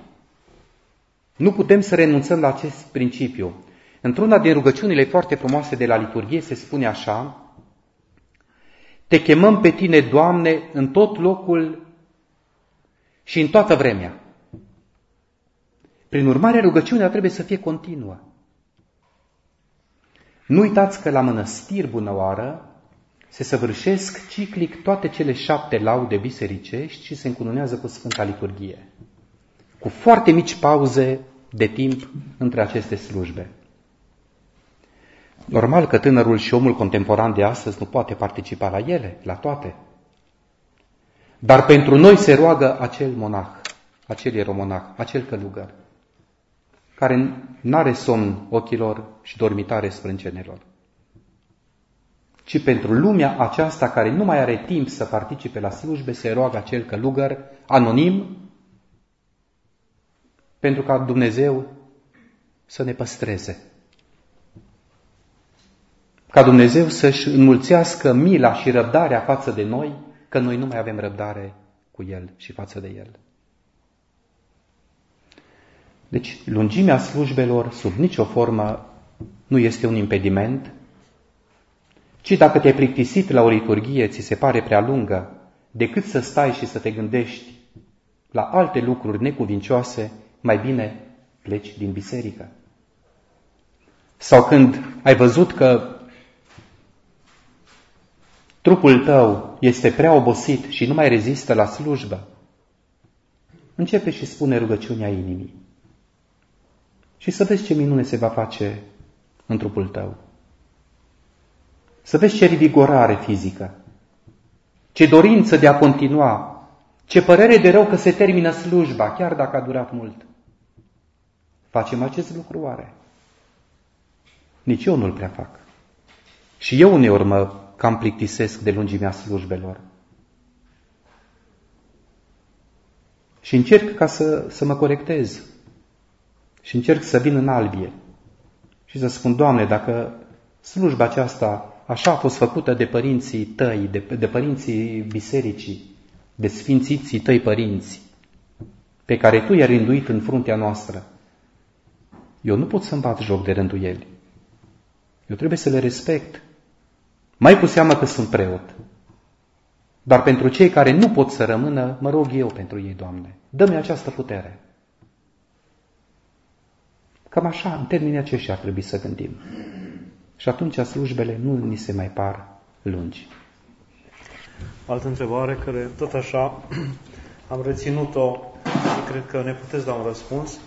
Speaker 2: Nu putem să renunțăm la acest principiu. Într-una din rugăciunile foarte frumoase de la liturghie se spune așa, Te chemăm pe tine, Doamne, în tot locul și în toată vremea. Prin urmare, rugăciunea trebuie să fie continuă. Nu uitați că la mănăstiri bunăoară se săvârșesc ciclic toate cele șapte laude bisericești și se încununează cu Sfânta Liturghie, cu foarte mici pauze de timp între aceste slujbe. Normal că tânărul și omul contemporan de astăzi nu poate participa la ele, la toate. Dar pentru noi se roagă acel monah, acel ieromonah, acel călugăr, care nu are somn ochilor și dormitare sprâncenelor, ci pentru lumea aceasta care nu mai are timp să participe la slujbe, se roagă acel călugăr anonim pentru ca Dumnezeu să ne păstreze. Ca Dumnezeu să-și înmulțească mila și răbdarea față de noi, că noi nu mai avem răbdare cu El și față de El. Deci, lungimea slujbelor, sub nicio formă, nu este un impediment, ci dacă te-ai plictisit la o liturghie, ți se pare prea lungă, decât să stai și să te gândești la alte lucruri necuvincioase, mai bine pleci din biserică. Sau când ai văzut că trupul tău este prea obosit și nu mai rezistă la slujbă, începe și spune rugăciunea inimii și să vezi ce minune se va face în trupul tău. Să vezi ce revigorare fizică, ce dorință de a continua, ce părere de rău că se termină slujba, chiar dacă a durat mult. Facem acest lucru oare? Nici eu nu-l prea fac. Și eu uneori mă cam plictisesc de lungimea slujbelor. Și încerc ca să, să mă corectez și încerc să vin în albie și să spun, Doamne, dacă slujba aceasta așa a fost făcută de părinții tăi, de, de părinții bisericii, de sfințiții tăi părinți, pe care tu i-ai rânduit în fruntea noastră, eu nu pot să-mi bat joc de rânduieli. Eu trebuie să le respect. Mai cu seamă că sunt preot. Dar pentru cei care nu pot să rămână, mă rog eu pentru ei, Doamne, dă-mi această putere. Cam așa, în termenii aceștia ar trebui să gândim. Și atunci slujbele nu ni se mai par lungi.
Speaker 1: Altă întrebare care tot așa am reținut-o și cred că ne puteți da un răspuns.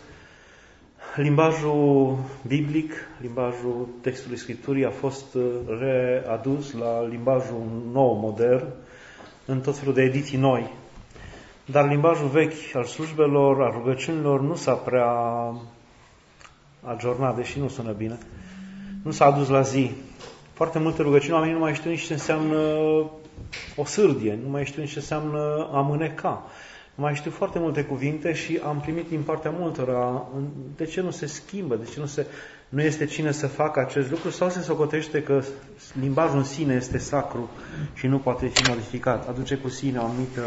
Speaker 1: Limbajul biblic, limbajul textului Scripturii a fost uh, readus la limbajul nou, modern, în tot felul de ediții noi. Dar limbajul vechi al slujbelor, al rugăciunilor, nu s-a prea ajornat, deși nu sună bine, nu s-a adus la zi. Foarte multe rugăciuni, oamenii nu mai știu nici ce înseamnă o sârdie, nu mai știu nici ce înseamnă a mâneca. Nu mai știu foarte multe cuvinte și am primit din partea multora de ce nu se schimbă, de ce nu, se, nu este cine să facă acest lucru sau se socotește că limbajul în sine este sacru și nu poate fi modificat. Aduce cu sine o anumită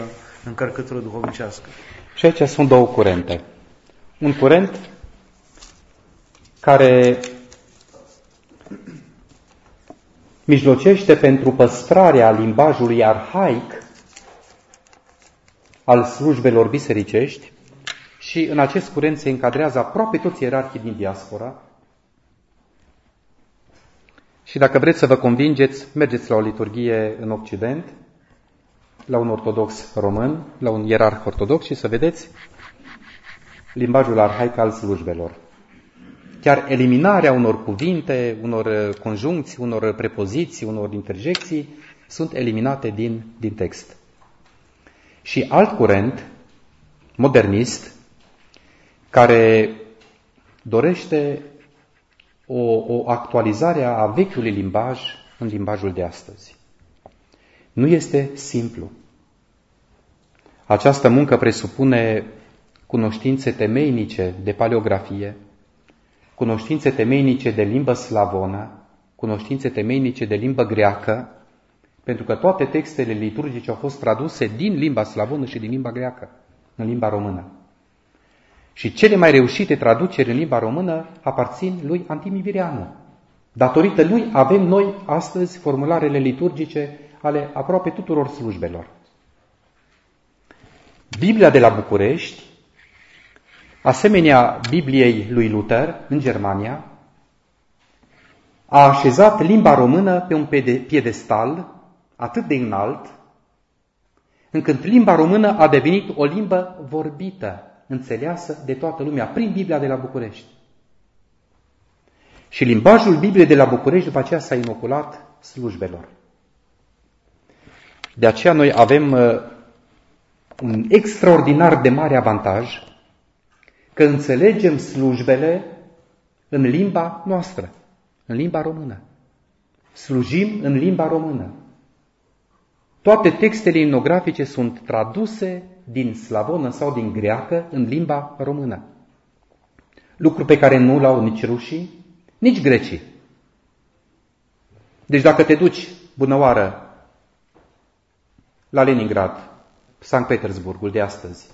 Speaker 1: încărcătură duhovnicească.
Speaker 2: Și aici sunt două curente. Un curent care mijlocește pentru păstrarea limbajului arhaic al slujbelor bisericești și în acest curent se încadrează aproape toți ierarhii din diaspora. Și dacă vreți să vă convingeți, mergeți la o liturghie în Occident, la un ortodox român, la un ierarh ortodox și să vedeți limbajul arhaic al slujbelor chiar eliminarea unor cuvinte, unor uh, conjuncții, unor prepoziții, unor interjecții, sunt eliminate din, din text. Și alt curent, modernist, care dorește o, o actualizare a vechiului limbaj în limbajul de astăzi. Nu este simplu. Această muncă presupune cunoștințe temeinice de paleografie, cunoștințe temeinice de limbă slavonă, cunoștințe temeinice de limbă greacă, pentru că toate textele liturgice au fost traduse din limba slavonă și din limba greacă în limba română. Și cele mai reușite traduceri în limba română aparțin lui Antimivirianu. Datorită lui avem noi astăzi formularele liturgice ale aproape tuturor slujbelor. Biblia de la București, asemenea Bibliei lui Luther în Germania, a așezat limba română pe un piedestal atât de înalt, încât limba română a devenit o limbă vorbită, înțeleasă de toată lumea, prin Biblia de la București. Și limbajul Bibliei de la București după aceea s-a inoculat slujbelor. De aceea noi avem uh, un extraordinar de mare avantaj că înțelegem slujbele în limba noastră, în limba română. Slujim în limba română. Toate textele inografice sunt traduse din slavonă sau din greacă în limba română. Lucru pe care nu l-au nici rușii, nici grecii. Deci dacă te duci, bună oară, la Leningrad, Sankt Petersburgul de astăzi,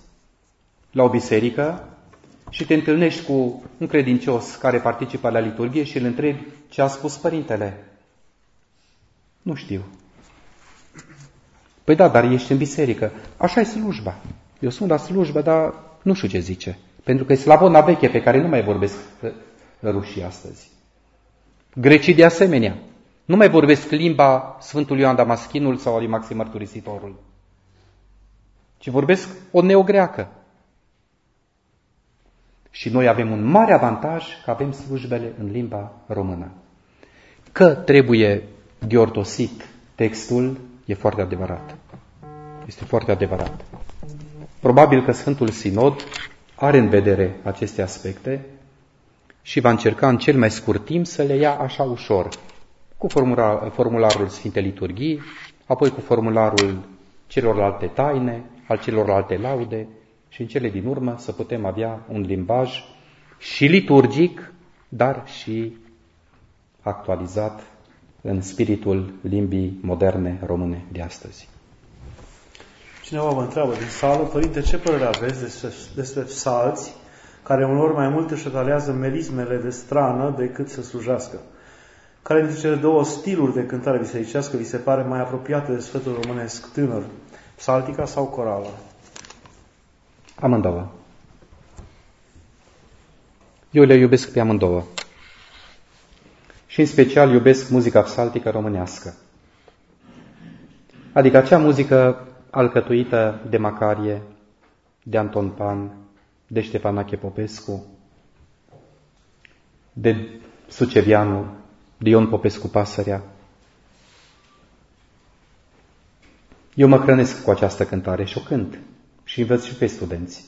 Speaker 2: la o biserică și te întâlnești cu un credincios care participă la liturghie și îl întrebi ce a spus părintele. Nu știu. Păi da, dar ești în biserică. Așa e slujba. Eu sunt la slujbă, dar nu știu ce zice. Pentru că e slavona veche pe care nu mai vorbesc rușii astăzi. Grecii de asemenea. Nu mai vorbesc limba Sfântului Ioan Damaschinul sau lui Maxim Mărturisitorul. Ci vorbesc o neogreacă. Și noi avem un mare avantaj că avem slujbele în limba română. Că trebuie diortosit textul E foarte adevărat. Este foarte adevărat. Probabil că Sfântul Sinod are în vedere aceste aspecte și va încerca în cel mai scurt timp să le ia așa ușor, cu formularul Sfinte Liturghii, apoi cu formularul celorlalte taine, al celorlalte laude și în cele din urmă să putem avea un limbaj și liturgic, dar și actualizat în spiritul limbii moderne române de astăzi.
Speaker 1: Cineva mă întreabă din sală, Părinte, ce părere aveți despre, despre salți care unor mai mult își egalează melismele de strană decât să slujească? Care dintre cele două stiluri de cântare bisericească vi se pare mai apropiate de Sfântul Românesc tânăr? Psaltica sau corală?
Speaker 2: Amândouă. Eu le iubesc pe amândouă și în special iubesc muzica psaltică românească. Adică acea muzică alcătuită de Macarie, de Anton Pan, de Ștefanache Popescu, de Sucevianu, de Ion Popescu Pasărea. Eu mă hrănesc cu această cântare și o cânt și învăț și pe studenți.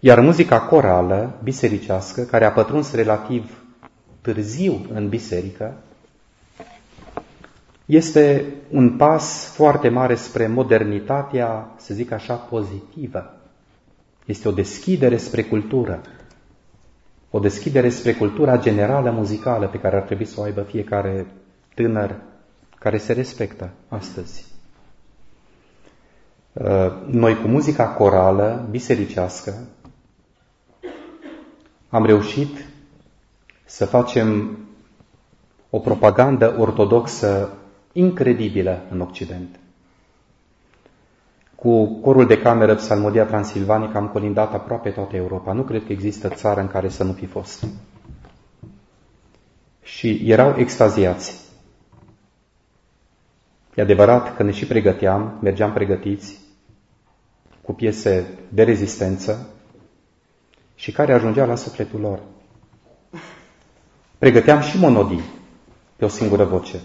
Speaker 2: Iar muzica corală, bisericească, care a pătruns relativ târziu în biserică, este un pas foarte mare spre modernitatea, să zic așa, pozitivă. Este o deschidere spre cultură. O deschidere spre cultura generală muzicală pe care ar trebui să o aibă fiecare tânăr care se respectă astăzi. Uh, noi cu muzica corală, bisericească, am reușit să facem o propagandă ortodoxă incredibilă în Occident. Cu corul de cameră Psalmodia Transilvanică am colindat aproape toată Europa. Nu cred că există țară în care să nu fi fost. Și erau extaziați. E adevărat că ne și pregăteam, mergeam pregătiți cu piese de rezistență și care ajungea la sufletul lor. Pregăteam și monodii pe o singură voce.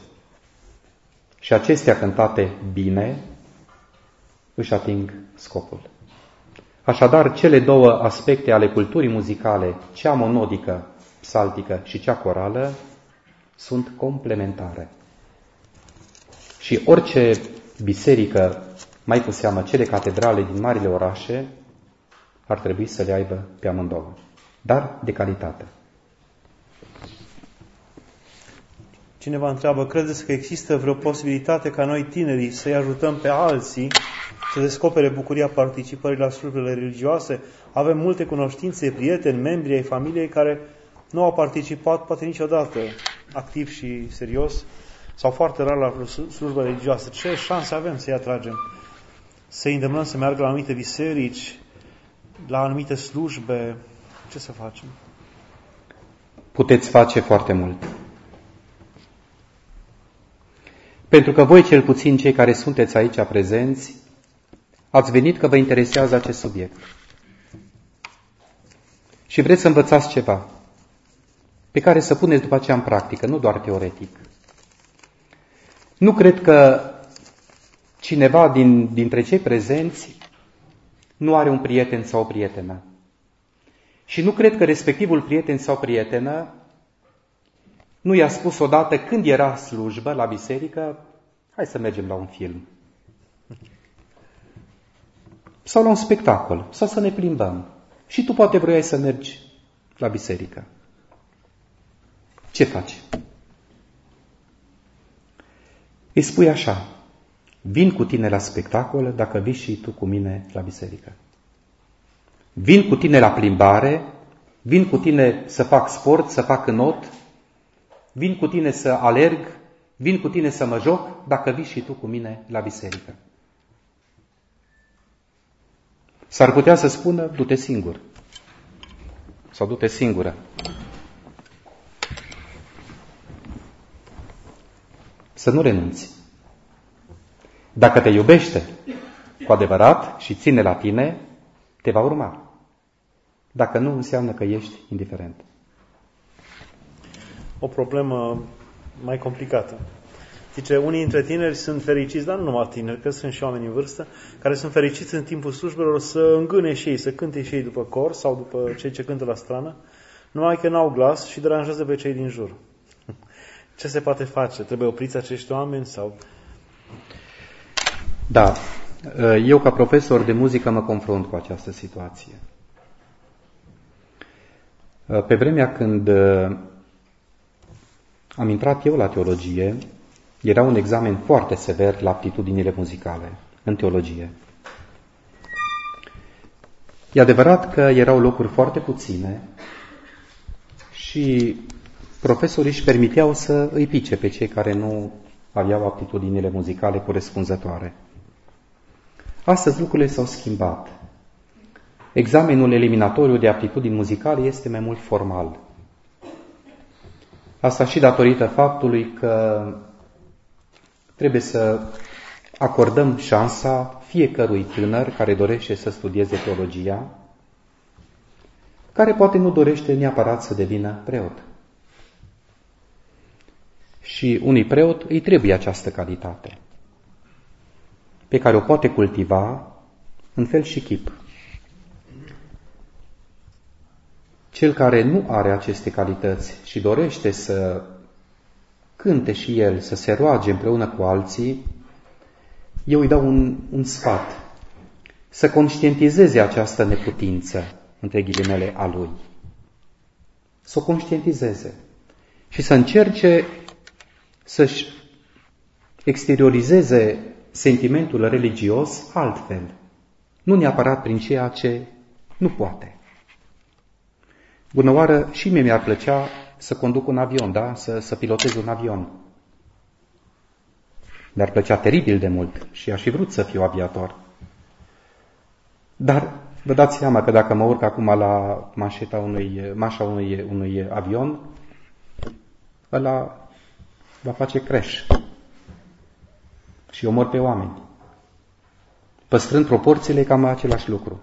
Speaker 2: Și acestea cântate bine își ating scopul. Așadar, cele două aspecte ale culturii muzicale, cea monodică, psaltică și cea corală, sunt complementare. Și orice biserică, mai cu seamă cele catedrale din marile orașe, ar trebui să le aibă pe amândouă, dar de calitate.
Speaker 1: Cineva întreabă, credeți că există vreo posibilitate ca noi tinerii să-i ajutăm pe alții să descopere bucuria participării la slujbele religioase? Avem multe cunoștințe, prieteni, membri ai familiei care nu au participat poate niciodată activ și serios sau foarte rar la slujbă religioasă. Ce șanse avem să-i atragem? Să-i îndemnăm să meargă la anumite biserici, la anumite slujbe? Ce să facem?
Speaker 2: Puteți face foarte mult. Pentru că voi, cel puțin cei care sunteți aici prezenți, ați venit că vă interesează acest subiect. Și vreți să învățați ceva pe care să puneți după aceea în practică, nu doar teoretic. Nu cred că cineva din, dintre cei prezenți nu are un prieten sau o prietenă. Și nu cred că respectivul prieten sau prietenă nu i-a spus odată când era slujbă la biserică, hai să mergem la un film. Sau la un spectacol, sau să ne plimbăm. Și tu poate vrei să mergi la biserică. Ce faci? Îi spui așa, vin cu tine la spectacol dacă vii și tu cu mine la biserică. Vin cu tine la plimbare, vin cu tine să fac sport, să fac not, vin cu tine să alerg, vin cu tine să mă joc, dacă vii și tu cu mine la biserică. S-ar putea să spună, du-te singur. Sau du-te singură. Să nu renunți. Dacă te iubește cu adevărat și ține la tine, te va urma. Dacă nu, înseamnă că ești indiferent
Speaker 1: o problemă mai complicată. Zice, unii dintre tineri sunt fericiți, dar nu numai tineri, că sunt și oameni în vârstă, care sunt fericiți în timpul slujbelor să îngâne și ei, să cânte și ei după cor sau după cei ce cântă la strană, numai că n-au glas și deranjează pe cei din jur. Ce se poate face? Trebuie opriți acești oameni sau...
Speaker 2: Da, eu ca profesor de muzică mă confrunt cu această situație. Pe vremea când am intrat eu la teologie, era un examen foarte sever la aptitudinile muzicale în teologie. E adevărat că erau locuri foarte puține și profesorii își permiteau să îi pice pe cei care nu aveau aptitudinile muzicale corespunzătoare. Astăzi lucrurile s-au schimbat. Examenul eliminatoriu de aptitudini muzicale este mai mult formal. Asta și datorită faptului că trebuie să acordăm șansa fiecărui tânăr care dorește să studieze teologia, care poate nu dorește neapărat să devină preot. Și unui preot îi trebuie această calitate, pe care o poate cultiva în fel și chip. Cel care nu are aceste calități și dorește să cânte și el, să se roage împreună cu alții, eu îi dau un, un sfat. Să conștientizeze această neputință, între ghilimele, a lui. Să o conștientizeze și să încerce să-și exteriorizeze sentimentul religios altfel, nu neapărat prin ceea ce nu poate. Bună oară, și mie mi-ar plăcea să conduc un avion, da? Să, să pilotez un avion. Mi-ar plăcea teribil de mult și aș fi vrut să fiu aviator. Dar vă dați seama că dacă mă urc acum la mașeta unui, mașa unui, unui avion, ăla va face crash și omor pe oameni. Păstrând proporțiile, cam același lucru.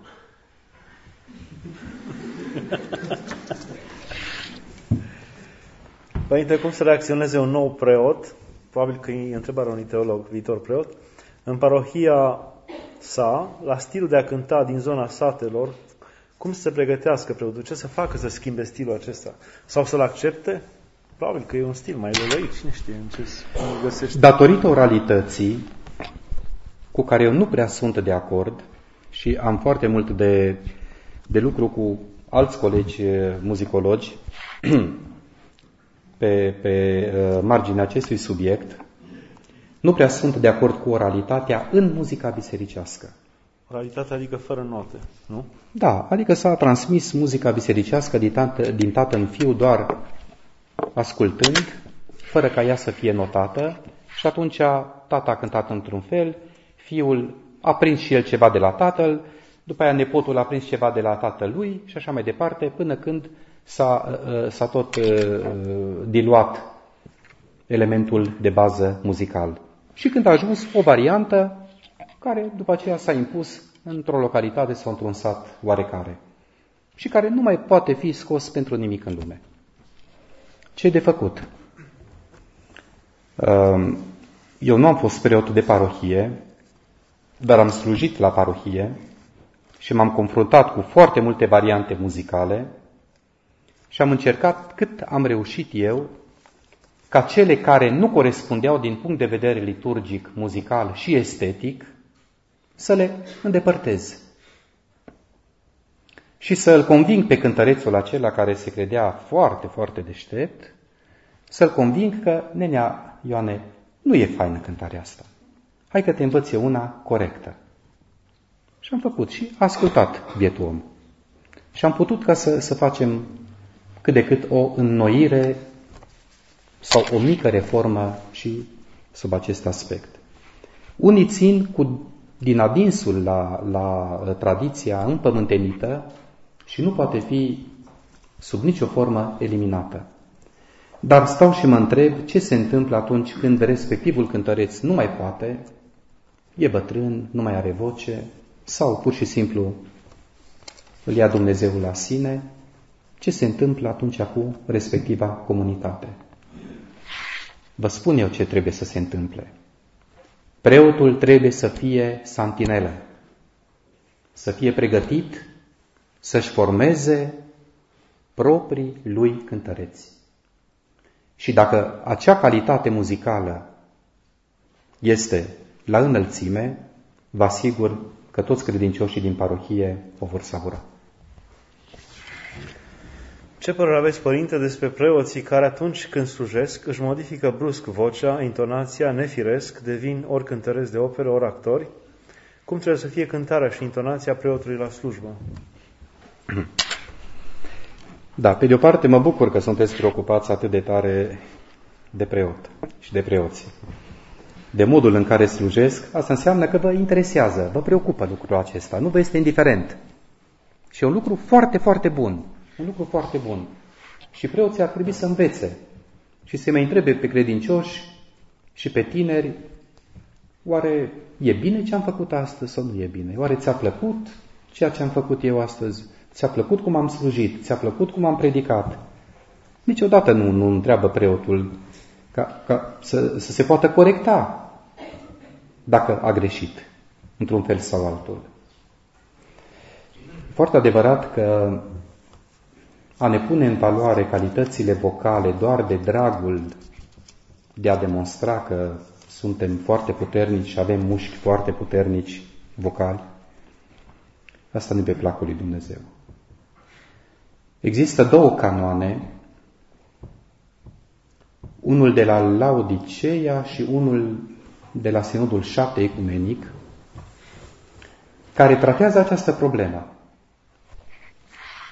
Speaker 1: Părinte, cum să reacționeze un nou preot, probabil că e întrebarea unui teolog, viitor preot, în parohia sa, la stilul de a cânta din zona satelor, cum să se pregătească preotul, ce să facă să schimbe stilul acesta? Sau să-l accepte? Probabil că e un stil mai lălăit, cine știe în ce găsește.
Speaker 2: Datorită oralității, cu care eu nu prea sunt de acord și am foarte mult de de lucru cu alți colegi uh, muzicologi pe, pe uh, marginea acestui subiect, nu prea sunt de acord cu oralitatea în muzica bisericească.
Speaker 1: Oralitatea adică fără note, nu?
Speaker 2: Da, adică s-a transmis muzica bisericească din tată, din tată în fiu doar ascultând, fără ca ea să fie notată și atunci tata a cântat într-un fel, fiul a prins și el ceva de la tatăl, după aia nepotul a prins ceva de la tatălui și așa mai departe, până când s-a, uh, s-a tot uh, diluat elementul de bază muzical. Și când a ajuns o variantă care după aceea s-a impus într-o localitate sau într-un sat oarecare și care nu mai poate fi scos pentru nimic în lume. Ce de făcut? Um, eu nu am fost preot de parohie, dar am slujit la parohie și m-am confruntat cu foarte multe variante muzicale și am încercat cât am reușit eu ca cele care nu corespundeau din punct de vedere liturgic, muzical și estetic să le îndepărtez și să îl conving pe cântărețul acela care se credea foarte, foarte deștept, să-l conving că, nenea Ioane, nu e faină cântarea asta. Hai că te învăț una corectă. Și am făcut și a ascultat bietul om. Și am putut ca să, să facem cât de cât o înnoire sau o mică reformă și sub acest aspect. Unii țin cu din adinsul la, la tradiția împământenită și nu poate fi sub nicio formă eliminată. Dar stau și mă întreb ce se întâmplă atunci când respectivul cântăreț nu mai poate, e bătrân, nu mai are voce, sau pur și simplu îl ia Dumnezeu la sine, ce se întâmplă atunci cu respectiva comunitate. Vă spun eu ce trebuie să se întâmple. Preotul trebuie să fie santinelă, să fie pregătit să-și formeze proprii lui cântăreți. Și dacă acea calitate muzicală este la înălțime, vă asigur că toți credincioșii din parohie o vor savura.
Speaker 1: Ce părere aveți, Părinte, despre preoții care atunci când slujesc își modifică brusc vocea, intonația, nefiresc, devin ori cântăreți de operă, ori actori? Cum trebuie să fie cântarea și intonația preotului la slujbă?
Speaker 2: Da, pe de o parte mă bucur că sunteți preocupați atât de tare de preot și de preoți. De modul în care slujesc, asta înseamnă că vă interesează, vă preocupă lucrul acesta, nu vă este indiferent. Și e un lucru foarte, foarte bun. Un lucru foarte bun. Și preoții ar trebui să învețe și să mai întrebe pe credincioși și pe tineri, oare e bine ce am făcut astăzi sau nu e bine? Oare ți-a plăcut ceea ce am făcut eu astăzi? Ți-a plăcut cum am slujit? Ți-a plăcut cum am predicat? Niciodată nu, nu întreabă preotul ca, ca să, să se poată corecta dacă a greșit într-un fel sau altul. Foarte adevărat că a ne pune în valoare calitățile vocale doar de dragul de a demonstra că suntem foarte puternici și avem mușchi foarte puternici vocali, asta nu pe placul lui Dumnezeu. Există două canoane, unul de la Laodiceea și unul de la Sinodul 7 Ecumenic, care tratează această problemă.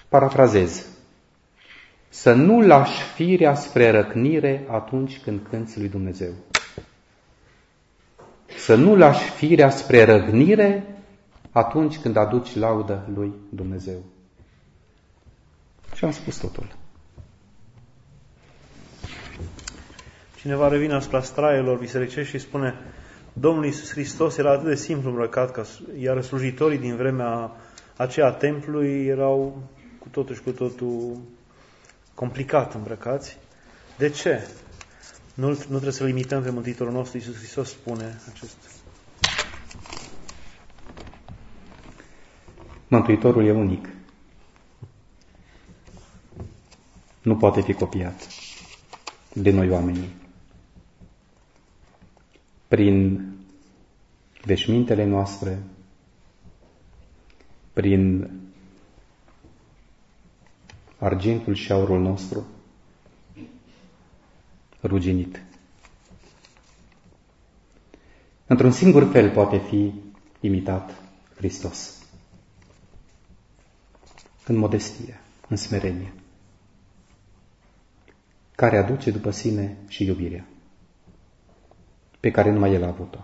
Speaker 2: Parafrazez. Să nu lași firea spre răcnire atunci când cânți lui Dumnezeu. Să nu lași firea spre răgnire atunci când aduci laudă lui Dumnezeu. Și am spus totul.
Speaker 1: Cineva revine asupra straielor bisericești și spune Domnul Iisus Hristos era atât de simplu îmbrăcat, ca, iar slujitorii din vremea aceea templului erau cu totul și cu totul complicat îmbrăcați. De ce? Nu, nu trebuie să limităm pe Mântuitorul nostru, Iisus Hristos spune acest.
Speaker 2: Mântuitorul e unic. Nu poate fi copiat de noi oamenii. Prin veșmintele noastre, prin argintul și aurul nostru ruginit. Într-un singur fel poate fi imitat Hristos. În modestie, în smerenie, care aduce după sine și iubirea, pe care numai El a avut-o.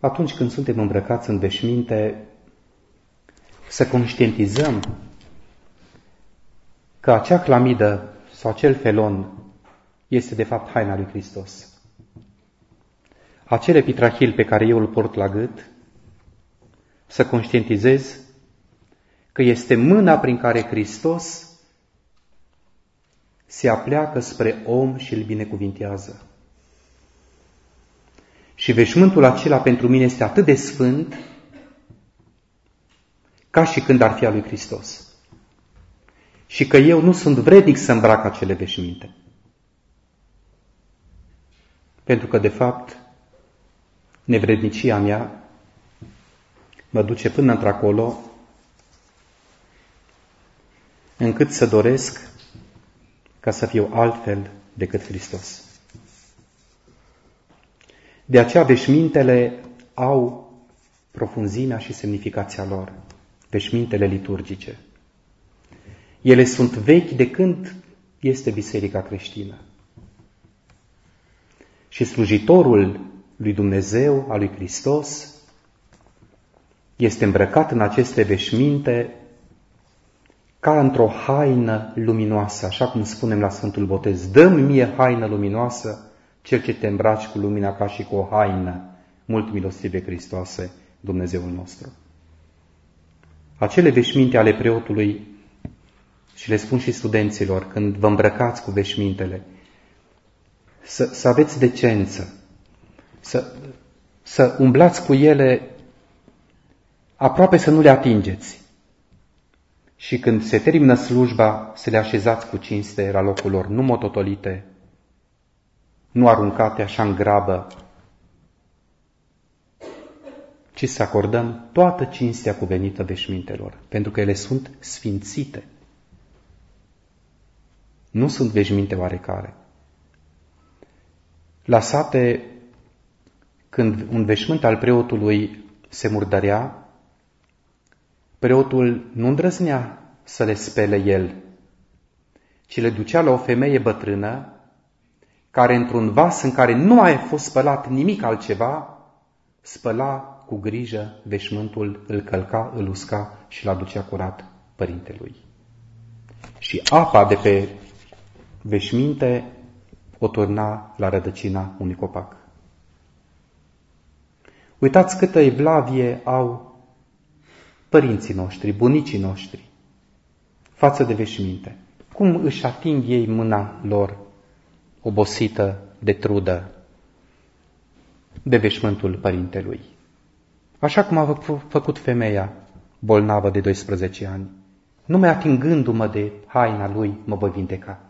Speaker 2: Atunci când suntem îmbrăcați în veșminte, să conștientizăm că acea clamidă sau acel felon este de fapt haina lui Hristos. Acel epitrahil pe care eu îl port la gât, să conștientizez că este mâna prin care Hristos se apleacă spre om și îl binecuvintează. Și veșmântul acela pentru mine este atât de sfânt ca și când ar fi al lui Hristos. Și că eu nu sunt vrednic să îmbrac acele veșminte. Pentru că, de fapt, nevrednicia mea mă duce până într-acolo încât să doresc ca să fiu altfel decât Hristos. De aceea veșmintele au profunzimea și semnificația lor, veșmintele liturgice. Ele sunt vechi de când este biserica creștină. Și slujitorul lui Dumnezeu, al lui Hristos, este îmbrăcat în aceste veșminte ca într-o haină luminoasă, așa cum spunem la Sfântul Botez. Dă-mi mie haină luminoasă, cel ce te îmbraci cu lumina ca și cu o haină, mult milostive Hristoase, Dumnezeul nostru. Acele veșminte ale preotului, și le spun și studenților, când vă îmbrăcați cu veșmintele, să, să aveți decență, să, să umblați cu ele aproape să nu le atingeți. Și când se termină slujba, să le așezați cu cinste la locul lor, nu mototolite, nu aruncate așa în grabă, ci să acordăm toată cinstea cuvenită veșmintelor, pentru că ele sunt sfințite. Nu sunt veșminte oarecare. La sate, când un veșmânt al preotului se murdărea, preotul nu îndrăznea să le spele el, ci le ducea la o femeie bătrână, care într-un vas în care nu mai a fost spălat nimic altceva, spăla cu grijă veșmântul, îl călca, îl usca și l ducea curat părintelui. Și apa de pe veșminte o turna la rădăcina unui copac. Uitați câtă evlavie au părinții noștri, bunicii noștri, față de veșminte. Cum își ating ei mâna lor obosită de trudă de veșmântul părintelui. Așa cum a făcut femeia bolnavă de 12 ani. Numai atingându-mă de haina lui, mă voi vindeca.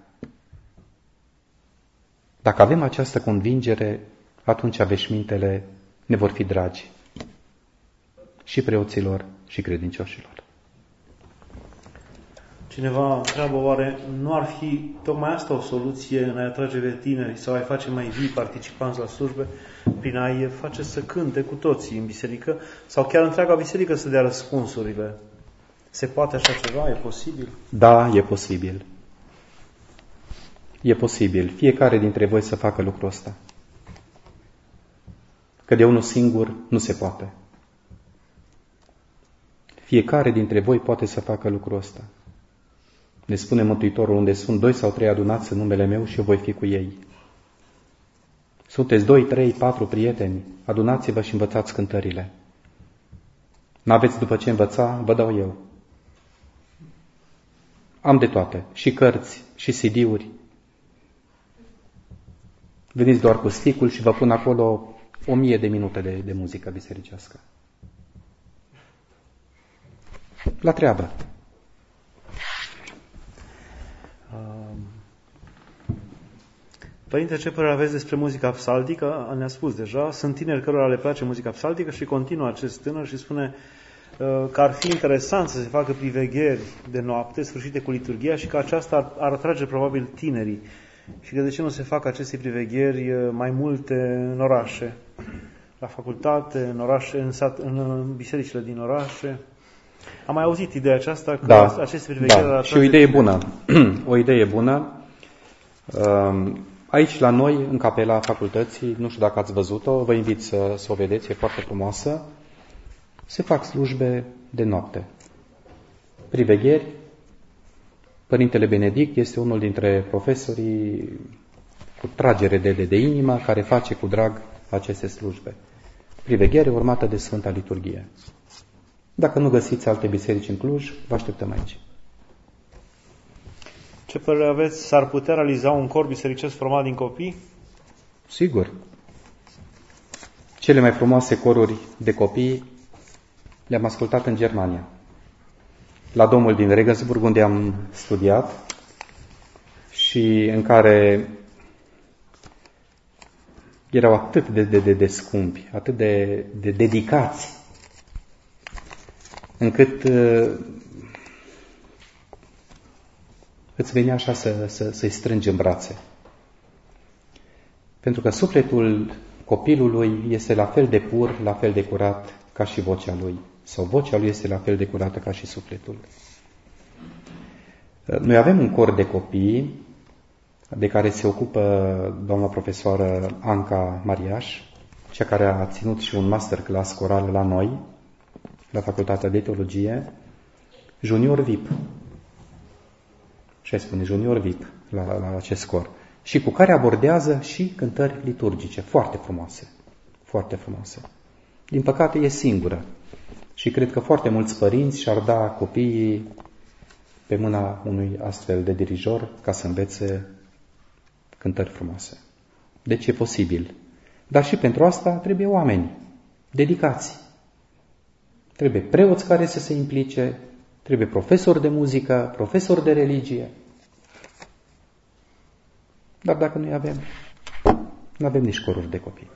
Speaker 2: Dacă avem această convingere, atunci veșmintele ne vor fi dragi și preoților și credincioșilor.
Speaker 1: Cineva întreabă, oare nu ar fi tocmai asta o soluție în a atrage pe tineri sau a face mai vii participanți la slujbe prin a-i face să cânte cu toții în biserică sau chiar întreaga biserică să dea răspunsurile? Se poate așa ceva? E posibil?
Speaker 2: Da, e posibil. E posibil. Fiecare dintre voi să facă lucrul ăsta. Că de unul singur nu se poate. Fiecare dintre voi poate să facă lucrul ăsta. Ne spune Mântuitorul, unde sunt doi sau trei adunați în numele meu și eu voi fi cu ei. Sunteți doi, trei, patru prieteni, adunați-vă și învățați cântările. N-aveți după ce învăța, vă dau eu. Am de toate, și cărți, și CD-uri. Veniți doar cu sticul și vă pun acolo o mie de minute de, de muzică bisericească. La treabă.
Speaker 1: Părinte, ce părere aveți despre muzica psaltică? Ne-a spus deja, sunt tineri cărora le place muzica psaltică și continuă acest tânăr și spune uh, că ar fi interesant să se facă privegheri de noapte, sfârșite cu liturgia și că aceasta ar, ar atrage probabil tinerii. Și că de ce nu se fac aceste privegheri uh, mai multe în orașe, la facultate, în orașe, în, sat, în bisericile din orașe. Am mai auzit ideea aceasta că
Speaker 2: da,
Speaker 1: aceste privegheri
Speaker 2: da. și o idee bună. o idee bună. Um, Aici, la noi, în capela facultății, nu știu dacă ați văzut-o, vă invit să, să o vedeți, e foarte frumoasă, se fac slujbe de noapte. Privegheri. Părintele Benedict este unul dintre profesorii cu tragere de, de, de inimă care face cu drag aceste slujbe. Priveghere urmată de Sfânta Liturghie. Dacă nu găsiți alte biserici în Cluj, vă așteptăm aici.
Speaker 1: Ce părere aveți? S-ar putea realiza un corp bisericesc format din copii?
Speaker 2: Sigur. Cele mai frumoase coruri de copii le-am ascultat în Germania. La domul din Regensburg, unde am studiat și în care erau atât de, de, de, de scumpi, atât de, de dedicați, încât uh, îți venea așa să, să, să-i strângi în brațe. Pentru că sufletul copilului este la fel de pur, la fel de curat ca și vocea lui. Sau vocea lui este la fel de curată ca și sufletul. Noi avem un cor de copii de care se ocupă doamna profesoară Anca Mariaș, cea care a ținut și un masterclass coral la noi, la Facultatea de Teologie, Junior VIP și spune junior VIP la, la acest scor, și cu care abordează și cântări liturgice, foarte frumoase, foarte frumoase. Din păcate e singură și cred că foarte mulți părinți și-ar da copiii pe mâna unui astfel de dirijor ca să învețe cântări frumoase. Deci e posibil. Dar și pentru asta trebuie oameni, dedicați. Trebuie preoți care să se implice, Trebuie profesor de muzică, profesor de religie. Dar dacă nu avem, nu avem nici coruri de copii.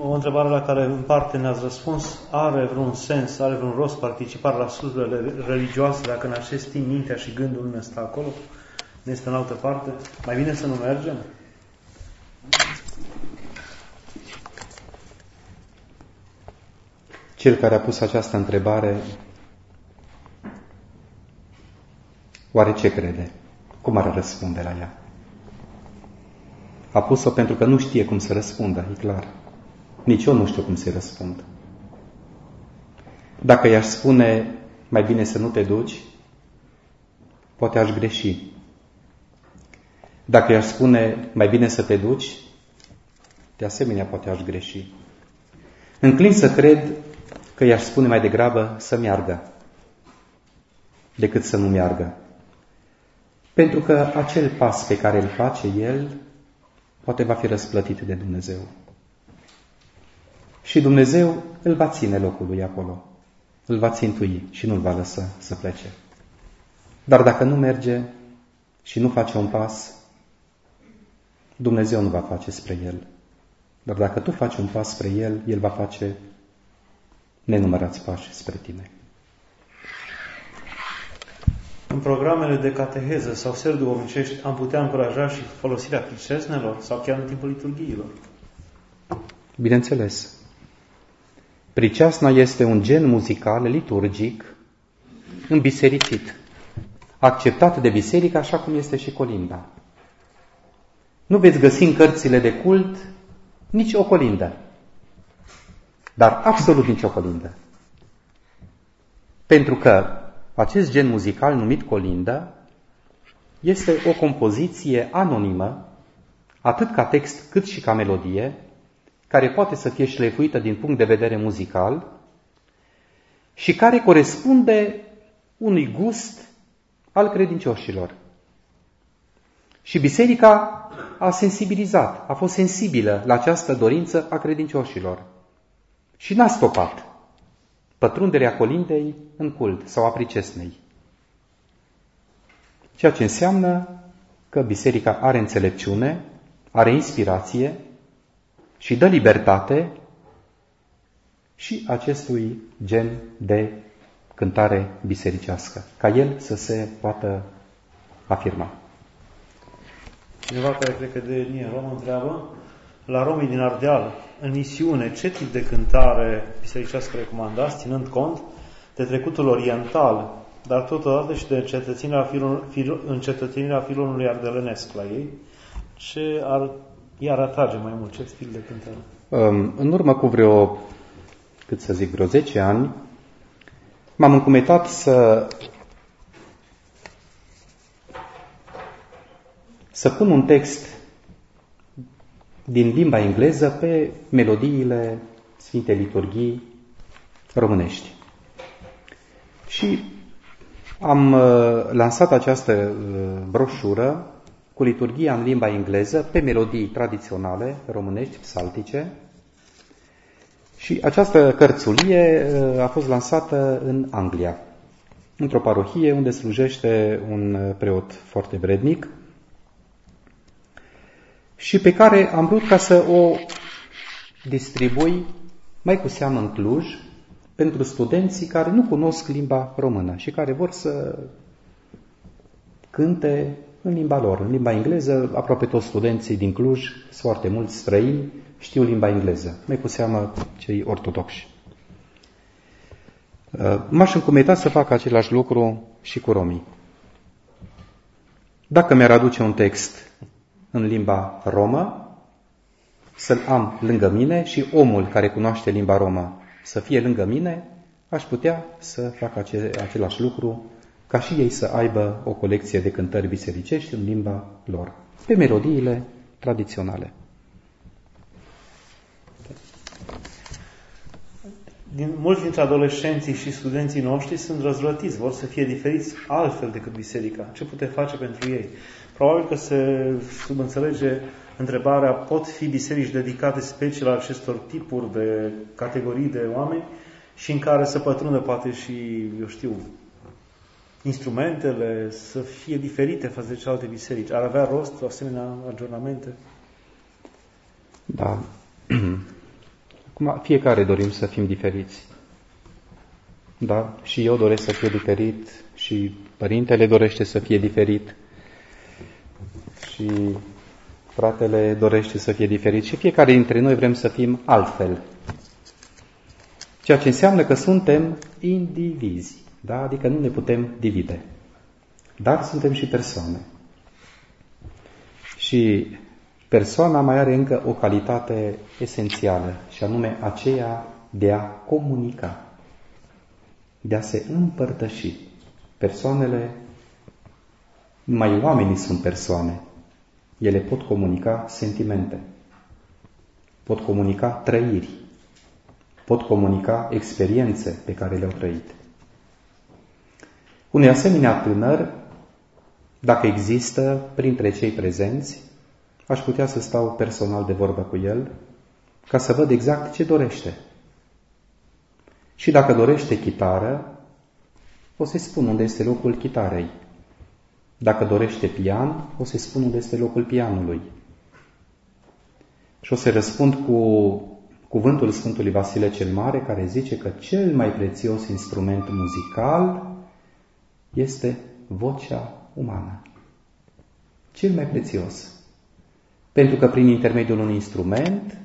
Speaker 1: O întrebare la care în parte ne-ați răspuns, are vreun sens, are vreun rost participarea la slujbele religioase dacă în acest timp mintea și gândul nu este acolo, nu este în altă parte? Mai bine să nu mergem?
Speaker 2: Cel care a pus această întrebare, oare ce crede? Cum ar răspunde la ea? A pus-o pentru că nu știe cum să răspundă, e clar. Nici eu nu știu cum să răspund. Dacă i-aș spune mai bine să nu te duci, poate aș greși. Dacă i-aș spune mai bine să te duci, de asemenea poate aș greși. Înclin să cred că i-aș spune mai degrabă să meargă decât să nu meargă. Pentru că acel pas pe care îl face el poate va fi răsplătit de Dumnezeu. Și Dumnezeu îl va ține locul lui acolo. Îl va țintui și nu-l va lăsa să plece. Dar dacă nu merge și nu face un pas, Dumnezeu nu va face spre el. Dar dacă tu faci un pas spre el, el va face nenumărați pași spre tine.
Speaker 1: În programele de cateheză sau ser duhovnicești am putea încuraja și folosirea pricesnelor sau chiar în timpul liturghiilor?
Speaker 2: Bineînțeles. Priceasna este un gen muzical liturgic înbisericit, acceptat de biserică așa cum este și colinda. Nu veți găsi în cărțile de cult nici o colindă. Dar absolut nicio colindă. Pentru că acest gen muzical numit colindă este o compoziție anonimă, atât ca text cât și ca melodie, care poate să fie șlefuită din punct de vedere muzical și care corespunde unui gust al credincioșilor. Și biserica a sensibilizat, a fost sensibilă la această dorință a credincioșilor. Și n-a stopat pătrunderea colindei în cult sau a pricesnei. Ceea ce înseamnă că biserica are înțelepciune, are inspirație și dă libertate și acestui gen de cântare bisericească, ca el să se poată afirma.
Speaker 1: Cineva care cred că de etnie romă întreabă, la romii din Ardeal, în misiune, ce tip de cântare bisericească recomandați, ținând cont de trecutul oriental, dar totodată și de încetățirea, filon, fil, încetățirea filonului ardelenesc la ei, ce ar, i-ar atrage mai mult, ce stil de cântare?
Speaker 2: Um, în urmă cu vreo, cât să zic, vreo 10 ani, m-am încumetat să să pun un text din limba engleză pe melodiile Sfintei Liturghii românești. Și am uh, lansat această uh, broșură cu liturghia în limba engleză pe melodii tradiționale românești, psaltice. Și această cărțulie uh, a fost lansată în Anglia, într-o parohie unde slujește un preot foarte vrednic, și pe care am vrut ca să o distribui mai cu seamă în Cluj pentru studenții care nu cunosc limba română și care vor să cânte în limba lor, în limba engleză. Aproape toți studenții din Cluj sunt foarte mulți străini, știu limba engleză, mai cu seamă cei ortodoxi. Uh, m-aș încumeta să fac același lucru și cu romii. Dacă mi-ar aduce un text în limba romă, să-l am lângă mine și omul care cunoaște limba romă să fie lângă mine, aș putea să fac ace- același lucru ca și ei să aibă o colecție de cântări bisericești în limba lor, pe melodiile tradiționale.
Speaker 1: Din, mulți dintre adolescenții și studenții noștri sunt răzvrătiți, vor să fie diferiți altfel decât biserica. Ce putem face pentru ei? Probabil că se subînțelege întrebarea, pot fi biserici dedicate special acestor tipuri de categorii de oameni și în care să pătrundă poate și, eu știu, instrumentele să fie diferite față de celelalte biserici. Ar avea rost asemenea aggiornamente?
Speaker 2: Da. Acum, fiecare dorim să fim diferiți. Da? Și eu doresc să fiu diferit și părintele dorește să fie diferit și fratele dorește să fie diferit și fiecare dintre noi vrem să fim altfel. Ceea ce înseamnă că suntem indivizi, da? adică nu ne putem divide. Dar suntem și persoane. Și persoana mai are încă o calitate esențială, și anume aceea de a comunica, de a se împărtăși. Persoanele, mai oamenii sunt persoane, ele pot comunica sentimente, pot comunica trăiri, pot comunica experiențe pe care le-au trăit. Unui asemenea tânăr, dacă există printre cei prezenți, aș putea să stau personal de vorbă cu el ca să văd exact ce dorește. Și dacă dorește chitară, o să-i spun unde este locul chitarei. Dacă dorește pian, o să-i spun unde este locul pianului. Și o să răspund cu cuvântul Sfântului Vasile cel Mare, care zice că cel mai prețios instrument muzical este vocea umană. Cel mai prețios. Pentru că prin intermediul unui instrument,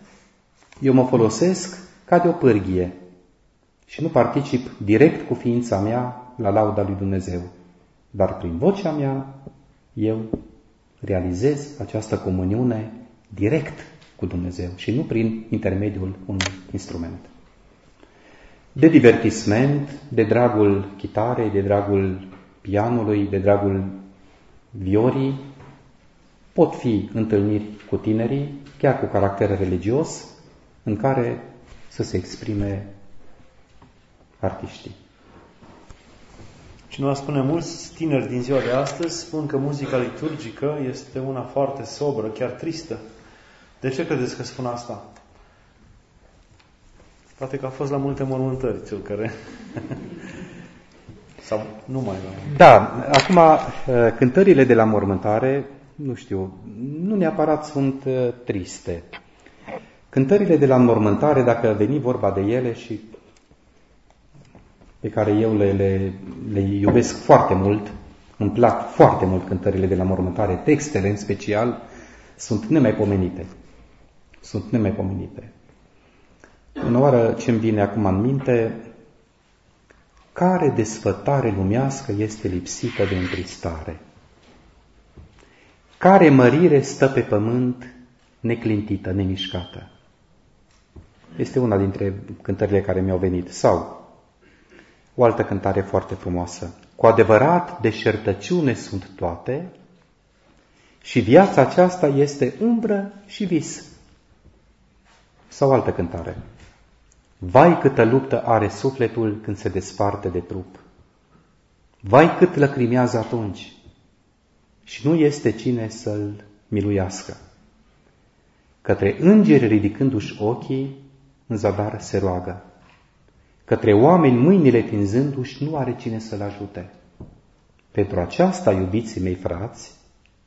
Speaker 2: eu mă folosesc ca de o pârghie și nu particip direct cu ființa mea la lauda lui Dumnezeu. Dar prin vocea mea eu realizez această comuniune direct cu Dumnezeu și nu prin intermediul unui instrument. De divertisment, de dragul chitarei, de dragul pianului, de dragul viorii, pot fi întâlniri cu tinerii, chiar cu caracter religios, în care să se exprime artiștii.
Speaker 1: Cineva spune, mulți tineri din ziua de astăzi spun că muzica liturgică este una foarte sobră, chiar tristă. De ce credeți că spun asta? Poate că a fost la multe mormântări cel care... Sau nu mai la...
Speaker 2: Da, acum cântările de la mormântare, nu știu, nu neapărat sunt uh, triste. Cântările de la mormântare, dacă veni vorba de ele și pe care eu le, le, le iubesc foarte mult, îmi plac foarte mult cântările de la mormântare, textele în special, sunt nemaipomenite. Sunt nemaipomenite. În oară ce îmi vine acum în minte, care desfătare lumească este lipsită de întristare? Care mărire stă pe pământ neclintită, nemișcată? Este una dintre cântările care mi-au venit. Sau o altă cântare foarte frumoasă. Cu adevărat, deșertăciune sunt toate și viața aceasta este umbră și vis. Sau altă cântare. Vai câtă luptă are sufletul când se desparte de trup. Vai cât lăcrimează atunci și nu este cine să-l miluiască. Către îngeri ridicându-și ochii, în zadar se roagă. Către oameni mâinile tinzându-și, nu are cine să-l ajute. Pentru aceasta, iubiții mei frați,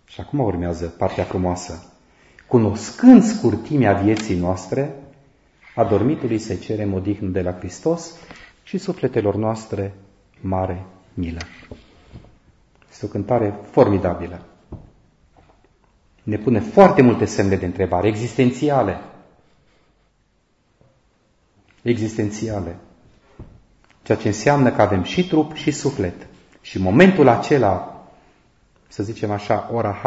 Speaker 2: și acum urmează partea frumoasă, cunoscând scurtimea vieții noastre, adormitului se cere modihnă de la Hristos și sufletelor noastre mare milă. Este o cântare formidabilă. Ne pune foarte multe semne de întrebare, existențiale. Existențiale. Ceea ce înseamnă că avem și trup și suflet. Și momentul acela, să zicem așa, ora H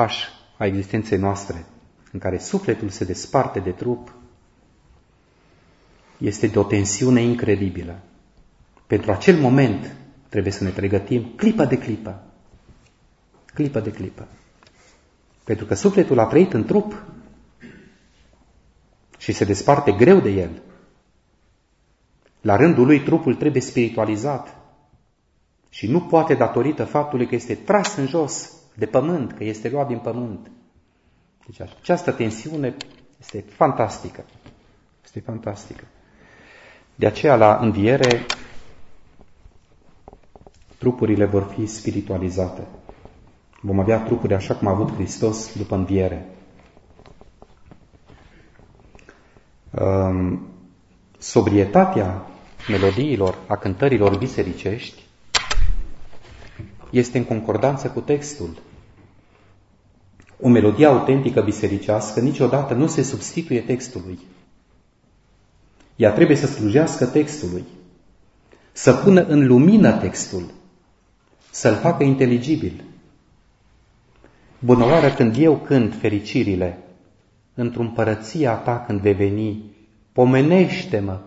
Speaker 2: a existenței noastre, în care sufletul se desparte de trup, este de o tensiune incredibilă. Pentru acel moment trebuie să ne pregătim clipă de clipă. Clipă de clipă. Pentru că sufletul a trăit în trup și se desparte greu de el. La rândul lui trupul trebuie spiritualizat și nu poate datorită faptului că este tras în jos de pământ, că este luat din pământ. Deci această tensiune este fantastică. Este fantastică. De aceea, la înviere, trupurile vor fi spiritualizate. Vom avea trupuri așa cum a avut Hristos după înviere. Um, sobrietatea melodiilor, a cântărilor bisericești, este în concordanță cu textul. O melodie autentică bisericească niciodată nu se substituie textului. Ea trebuie să slujească textului, să pună în lumină textul, să-l facă inteligibil. Bună oară când eu cânt fericirile, într-o împărăția ta când vei veni, pomenește-mă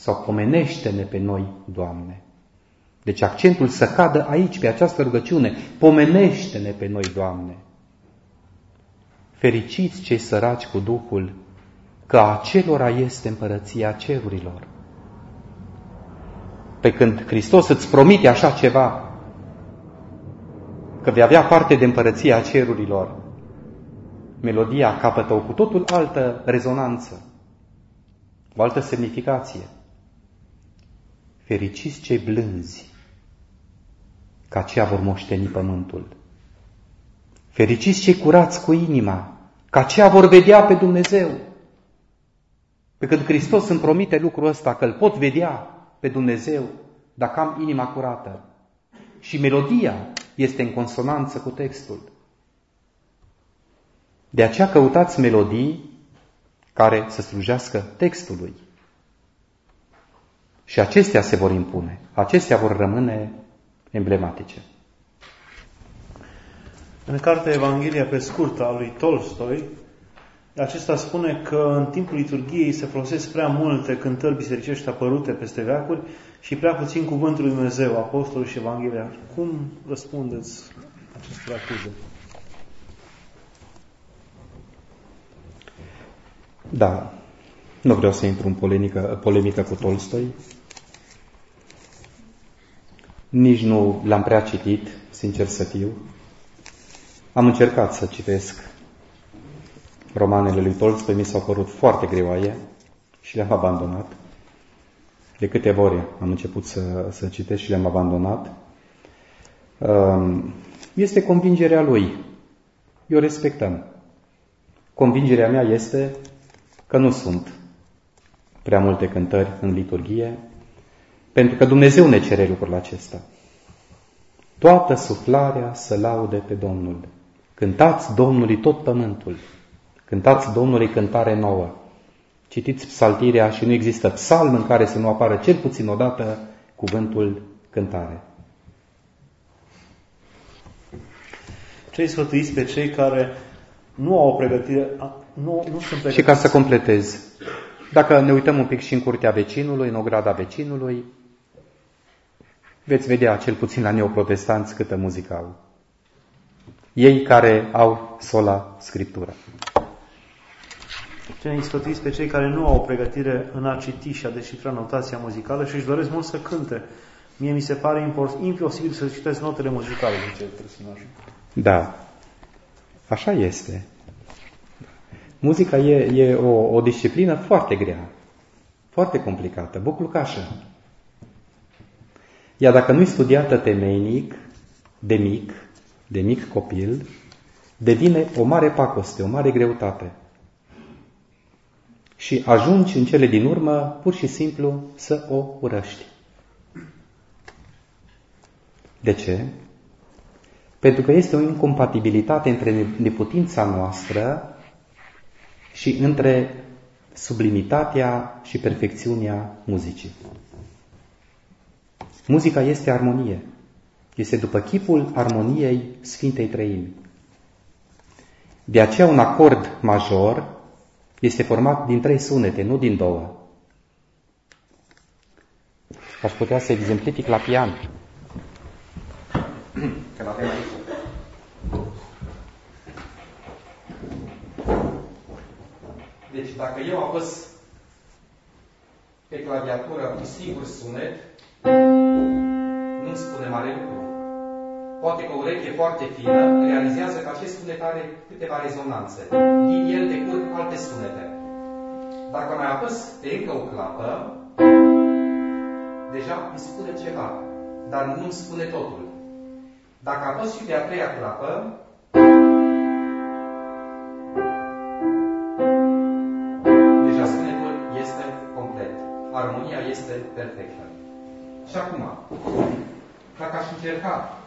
Speaker 2: sau pomenește-ne pe noi, Doamne. Deci accentul să cadă aici, pe această rugăciune, pomenește-ne pe noi, Doamne. Fericiți cei săraci cu Duhul, că acelora este împărăția cerurilor. Pe când Hristos îți promite așa ceva, că vei avea parte de împărăția cerurilor, melodia capătă o cu totul altă rezonanță, o altă semnificație. Fericiți cei blânzi, că aceia vor moșteni pământul. Fericiți cei curați cu inima, că aceia vor vedea pe Dumnezeu. Pe când Hristos îmi promite lucrul ăsta, că îl pot vedea pe Dumnezeu dacă am inima curată. Și melodia este în consonanță cu textul. De aceea căutați melodii care să slujească textului. Și acestea se vor impune, acestea vor rămâne emblematice.
Speaker 1: În cartea Evanghelia pe scurt a lui Tolstoi, acesta spune că în timpul liturgiei se folosesc prea multe cântări bisericești apărute peste veacuri și prea puțin cuvântul lui Dumnezeu, Apostolul și Evanghelia. Cum răspundeți acestor acuze?
Speaker 2: Da, nu vreau să intru în polemică, polemică cu Tolstoi. Nici nu l-am prea citit, sincer să fiu. Am încercat să citesc romanele lui Tolstoi mi s-au părut foarte greoaie și le-am abandonat. De câteva ori am început să, să citesc și le-am abandonat. Um, este convingerea lui. Eu respectăm. Convingerea mea este că nu sunt prea multe cântări în liturghie, Pentru că Dumnezeu ne cere lucrul acesta. Toată suflarea să laude pe Domnul. Cântați Domnului tot pământul. Cântați Domnului cântare nouă. Citiți psaltirea și nu există psalm în care să nu apară cel puțin odată cuvântul cântare.
Speaker 1: Ce sfătuiți pe cei care nu au o pregătire, nu, nu sunt pregătiți?
Speaker 2: Și ca să completez, dacă ne uităm un pic și în curtea vecinului, în ograda vecinului, veți vedea cel puțin la neoprotestanți câtă muzică au. Ei care au sola Scriptura.
Speaker 1: Ce ne sfătuiți pe cei care nu au o pregătire în a citi și a deșifra notația muzicală și își doresc mult să cânte. Mie mi se pare imposibil să citesc notele muzicale, zice personajul.
Speaker 2: Da, așa este. Muzica e, e o, o disciplină foarte grea, foarte complicată, buclucașă. Iar dacă nu-i studiată temeinic, de mic, de mic copil, devine o mare pacoste, o mare greutate. Și ajungi în cele din urmă pur și simplu să o urăști. De ce? Pentru că este o incompatibilitate între neputința noastră și între sublimitatea și perfecțiunea muzicii. Muzica este armonie. Este după chipul armoniei Sfintei Trăimi. De aceea un acord major este format din trei sunete, nu din două. Aș putea să exemplific la pian. Că l-avem aici. Deci dacă eu apăs pe claviatură un singur sunet, nu spune mare lucru. Poate că o ureche foarte fină realizează că acest sunet are câteva rezonanțe. Din el decurg alte sunete. Dacă mai apăs pe încă o clapă, deja îmi spune ceva, dar nu îmi spune totul. Dacă apăs și pe a treia clapă, deja sunetul este complet. Armonia este perfectă. Și acum, dacă aș încerca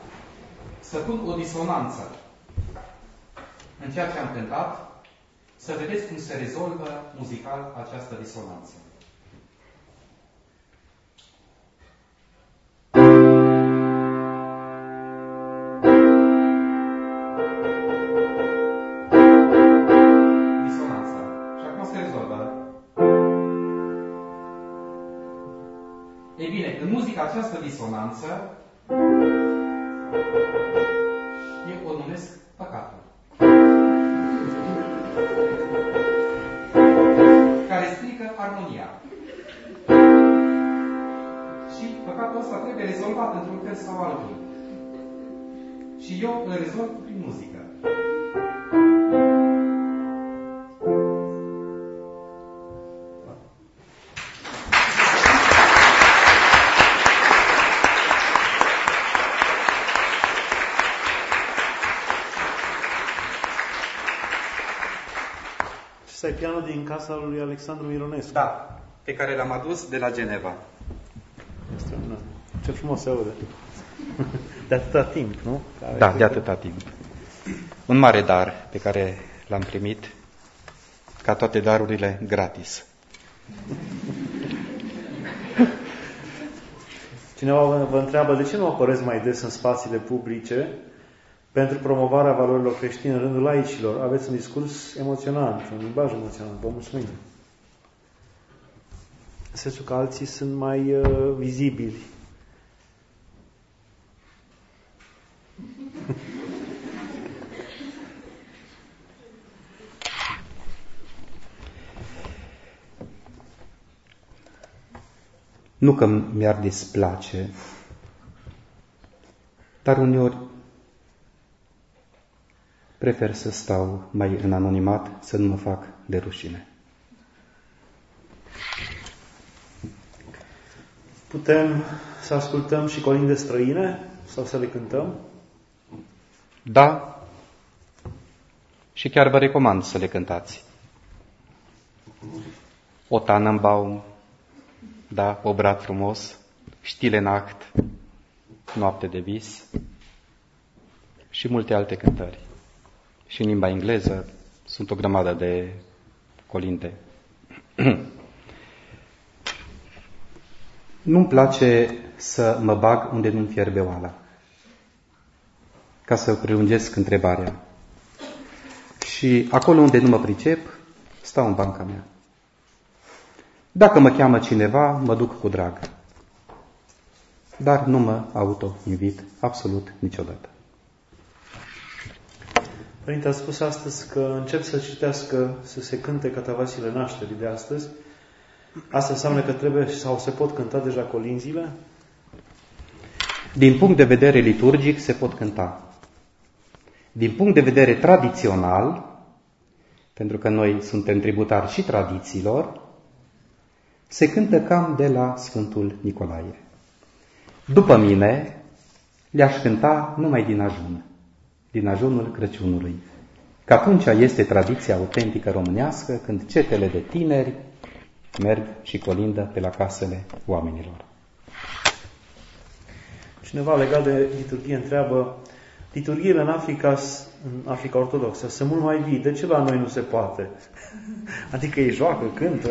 Speaker 2: să pun o disonanță în ceea ce am cântat, să vedeți cum se rezolvă muzical această disonanță. Bine, în muzica această disonanță, eu o numesc păcatul. Care strică armonia. Și păcatul ăsta trebuie rezolvat într-un fel sau altul. Și eu îl rezolv prin muzică.
Speaker 1: Casa lui Alexandru Mironescu.
Speaker 2: Da, pe care l-am adus de la Geneva.
Speaker 1: Extraordinar. Ce frumos se aude. De atâta timp, nu? Care
Speaker 2: Da, de atâta timp. Un mare dar pe care l-am primit, ca toate darurile, gratis.
Speaker 1: Cineva vă, vă întreabă de ce nu apăreți mai des în spațiile publice pentru promovarea valorilor creștine în rândul laicilor. Aveți un discurs emoționant, un limbaj emoționant. Vă mulțumim. În sensul că alții sunt mai uh, vizibili.
Speaker 2: Nu că mi-ar displace, dar uneori prefer să stau mai în anonimat, să nu mă fac de rușine.
Speaker 1: Putem să ascultăm și colinde străine sau să le cântăm?
Speaker 2: Da, și chiar vă recomand să le cântați. O Tannenbaum, da, obrat frumos, Stile Nacht, Noapte de vis și multe alte cântări. Și în limba engleză sunt o grămadă de colinde. Nu-mi place să mă bag unde nu-mi fierbe oala. Ca să prelungesc întrebarea. Și acolo unde nu mă pricep, stau în banca mea. Dacă mă cheamă cineva, mă duc cu drag. Dar nu mă auto-invit absolut niciodată.
Speaker 1: Părinte, a spus astăzi că încep să citească, să se cânte catavasile nașterii de astăzi. Asta înseamnă că trebuie sau se pot cânta deja colinzile?
Speaker 2: Din punct de vedere liturgic se pot cânta. Din punct de vedere tradițional, pentru că noi suntem tributari și tradițiilor, se cântă cam de la Sfântul Nicolae. După mine, le-aș cânta numai din ajun, din ajunul Crăciunului. Că atunci este tradiția autentică românească, când cetele de tineri merg și colindă pe la casele oamenilor.
Speaker 1: Cineva legat de liturghie întreabă, liturghiile în Africa, în Africa Ortodoxă sunt mult mai vii, de ce la noi nu se poate? Adică ei joacă, cântă,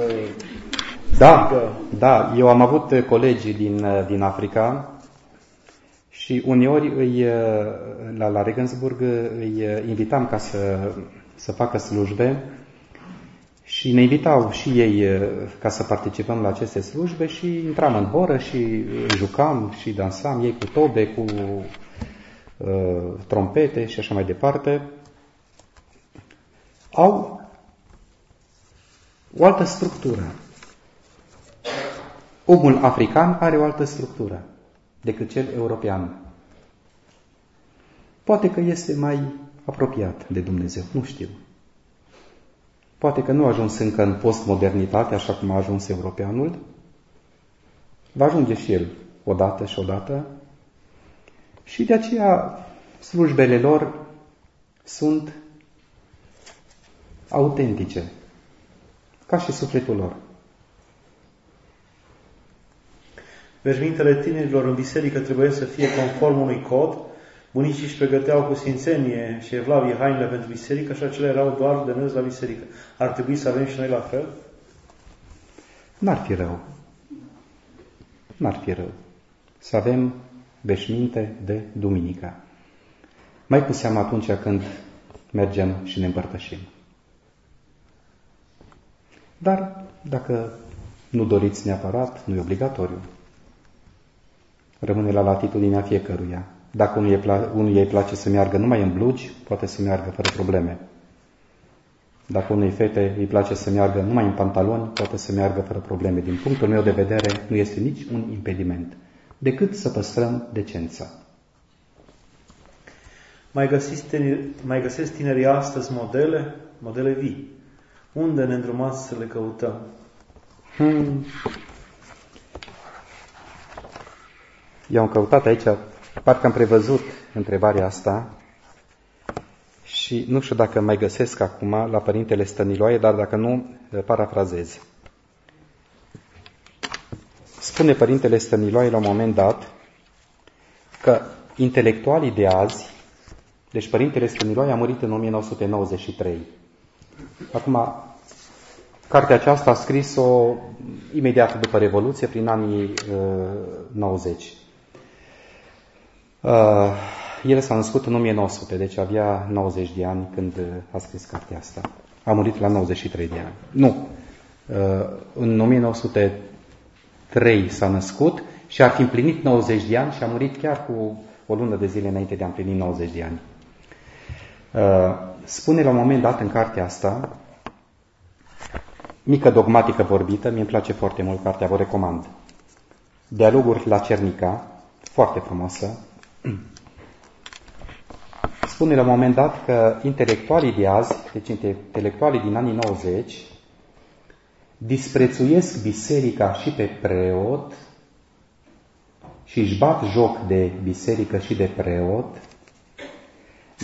Speaker 2: da, da, eu am avut colegi din, din Africa și uneori îi, la, la Regensburg îi invitam ca să, să facă slujbe și ne invitau și ei ca să participăm la aceste slujbe și intram în horă și jucam și dansam, ei cu tobe, cu uh, trompete și așa mai departe. Au o altă structură. Omul african are o altă structură decât cel european. Poate că este mai apropiat de Dumnezeu, nu știu. Poate că nu a ajuns încă în postmodernitate, așa cum a ajuns europeanul. Va ajunge și el odată și odată. Și de aceea slujbele lor sunt autentice, ca și sufletul lor.
Speaker 1: Veșmintele tinerilor în biserică trebuie să fie conform unui cod. Bunicii își pregăteau cu sfințenie și evlavie hainele pentru biserică și acelea erau doar de mers la biserică. Ar trebui să avem și noi la fel?
Speaker 2: N-ar fi rău. N-ar fi rău. Să avem veșminte de duminică. Mai cu seamă atunci când mergem și ne împărtășim. Dar dacă nu doriți neapărat, nu e obligatoriu rămâne la latitudinea fiecăruia. Dacă unul îi place să meargă numai în blugi, poate să meargă fără probleme. Dacă unei fete îi place să meargă numai în pantaloni, poate să meargă fără probleme. Din punctul meu de vedere, nu este nici un impediment, decât să păstrăm decența.
Speaker 1: Mai, găsiți tineri, mai găsesc tinerii astăzi modele, modele vii. Unde ne îndrumați să le căutăm? Hmm.
Speaker 2: Eu am căutat aici, parcă am prevăzut întrebarea asta și nu știu dacă mai găsesc acum la Părintele Stăniloae, dar dacă nu, parafrazez. Spune Părintele Stăniloae la un moment dat că intelectualii de azi, deci Părintele Stăniloae a murit în 1993. Acum, cartea aceasta a scris-o imediat după Revoluție, prin anii uh, 90. Uh, el s-a născut în 1900, deci avea 90 de ani când a scris cartea asta. A murit la 93 de ani. Nu. Uh, în 1903 s-a născut și ar fi împlinit 90 de ani și a murit chiar cu o lună de zile înainte de a împlini 90 de ani. Uh, spune la un moment dat în cartea asta, mică dogmatică vorbită, mi-e place foarte mult cartea, vă recomand. Dialoguri la Cernica, foarte frumoasă, Spune la un moment dat că intelectualii de azi, deci intelectualii din anii 90, disprețuiesc biserica și pe preot și își bat joc de biserică și de preot,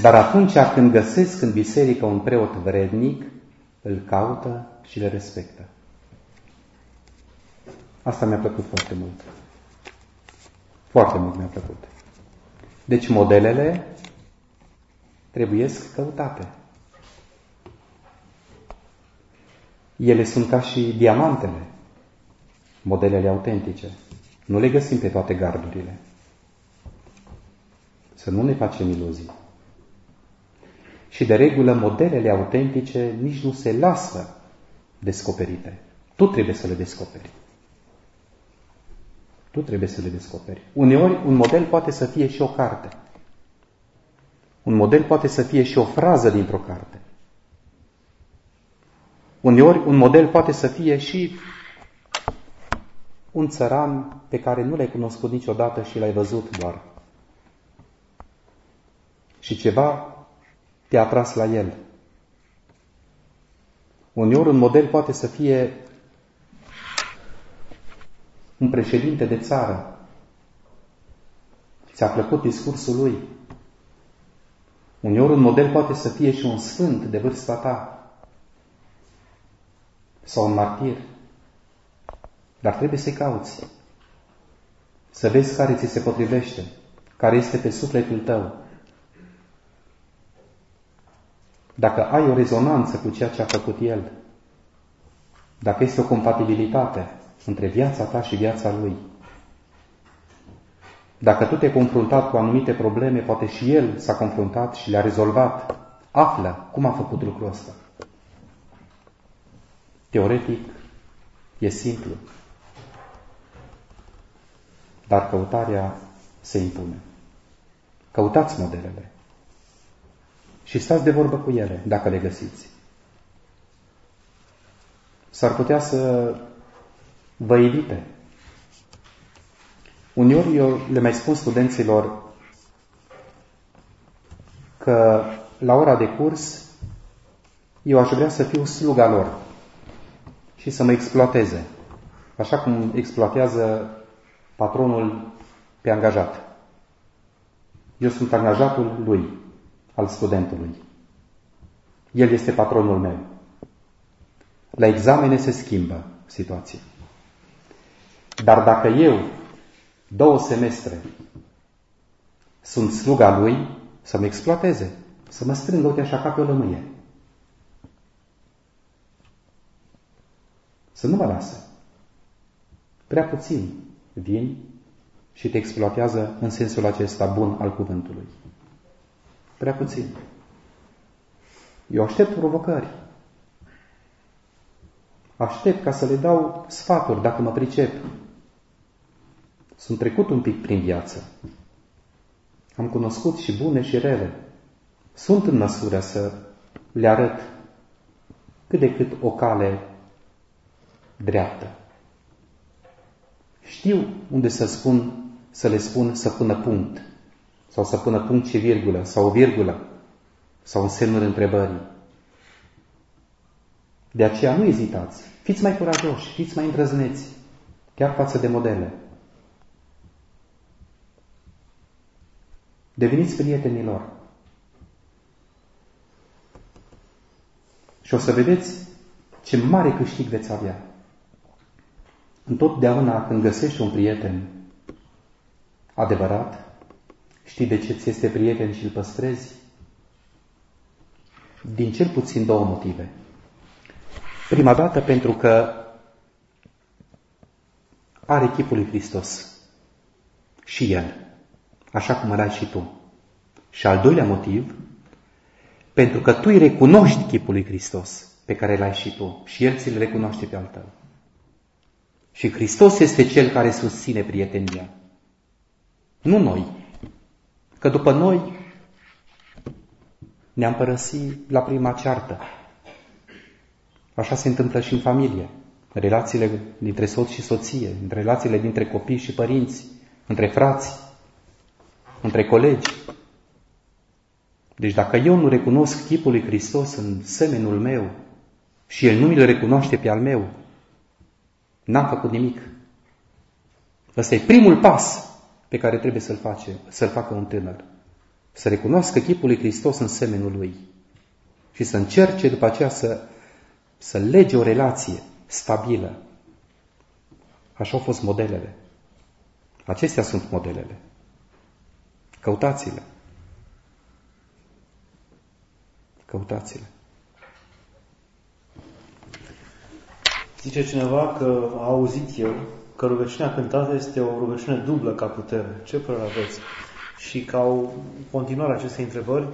Speaker 2: dar atunci când găsesc în biserică un preot vrednic, îl caută și le respectă. Asta mi-a plăcut foarte mult. Foarte mult mi-a plăcut. Deci modelele trebuie căutate. Ele sunt ca și diamantele, modelele autentice. Nu le găsim pe toate gardurile. Să nu ne facem iluzii. Și de regulă, modelele autentice nici nu se lasă descoperite. Tu trebuie să le descoperi. Tu trebuie să le descoperi. Uneori, un model poate să fie și o carte. Un model poate să fie și o frază dintr-o carte. Uneori, un model poate să fie și un țăran pe care nu l-ai cunoscut niciodată și l-ai văzut doar. Și ceva te-a atras la el. Uneori un model poate să fie un președinte de țară. Ți-a plăcut discursul lui. Uneori un model poate să fie și un sfânt de vârsta ta. Sau un martir. Dar trebuie să-i cauți. Să vezi care ți se potrivește, care este pe sufletul tău. Dacă ai o rezonanță cu ceea ce a făcut El, dacă este o compatibilitate între viața ta și viața Lui, dacă tu te-ai confruntat cu anumite probleme, poate și El s-a confruntat și le-a rezolvat, află cum a făcut lucrul ăsta. Teoretic, e simplu, dar căutarea se impune. Căutați modelele și stați de vorbă cu ele, dacă le găsiți. S-ar putea să vă evite. Uneori eu le mai spun studenților că la ora de curs eu aș vrea să fiu sluga lor și să mă exploateze, așa cum exploatează patronul pe angajat. Eu sunt angajatul lui, al studentului. El este patronul meu. La examene se schimbă situația. Dar dacă eu, două semestre, sunt sluga lui, să mă exploateze, să mă strângă, uite așa, ca pe o lămâie. Să nu mă lasă. Prea puțin vin și te exploatează în sensul acesta bun al cuvântului. Prea puțin. Eu aștept provocări. Aștept ca să le dau sfaturi dacă mă pricep. Sunt trecut un pic prin viață. Am cunoscut și bune și rele. Sunt în măsură să le arăt cât de cât o cale dreaptă. Știu unde să spun, să le spun să pună punct sau să pună punct și virgulă, sau o virgulă, sau un semnul întrebării. De aceea nu ezitați, fiți mai curajoși, fiți mai îndrăzneți, chiar față de modele. Deveniți prietenilor. Și o să vedeți ce mare câștig veți avea. Întotdeauna când găsești un prieten adevărat, Știi de ce ți este prieten și îl păstrezi? Din cel puțin două motive. Prima dată pentru că are chipul lui Hristos. Și El, așa cum îl ai și tu. Și al doilea motiv, pentru că tu îi recunoști chipul lui Hristos pe care îl ai și tu și El ți-l recunoaște pe al tău. Și Hristos este Cel care susține prietenia. Nu noi, Că după noi ne-am părăsit la prima ceartă. Așa se întâmplă și în familie. Relațiile dintre soț și soție, între relațiile dintre copii și părinți, între frați, între colegi. Deci dacă eu nu recunosc chipul lui Hristos în semenul meu și El nu mi-l recunoaște pe al meu, n-am făcut nimic. Ăsta e primul pas pe care trebuie să-l, face, să-l facă un tânăr. Să recunoască chipul lui Hristos în semenul lui și să încerce după aceea să, să lege o relație stabilă. Așa au fost modelele. Acestea sunt modelele. Căutați-le. Căutați-le.
Speaker 1: Zice cineva că a auzit eu că rugăciunea cântată este o rugăciune dublă ca putere. Ce părere aveți? Și ca o continuare acestei întrebări,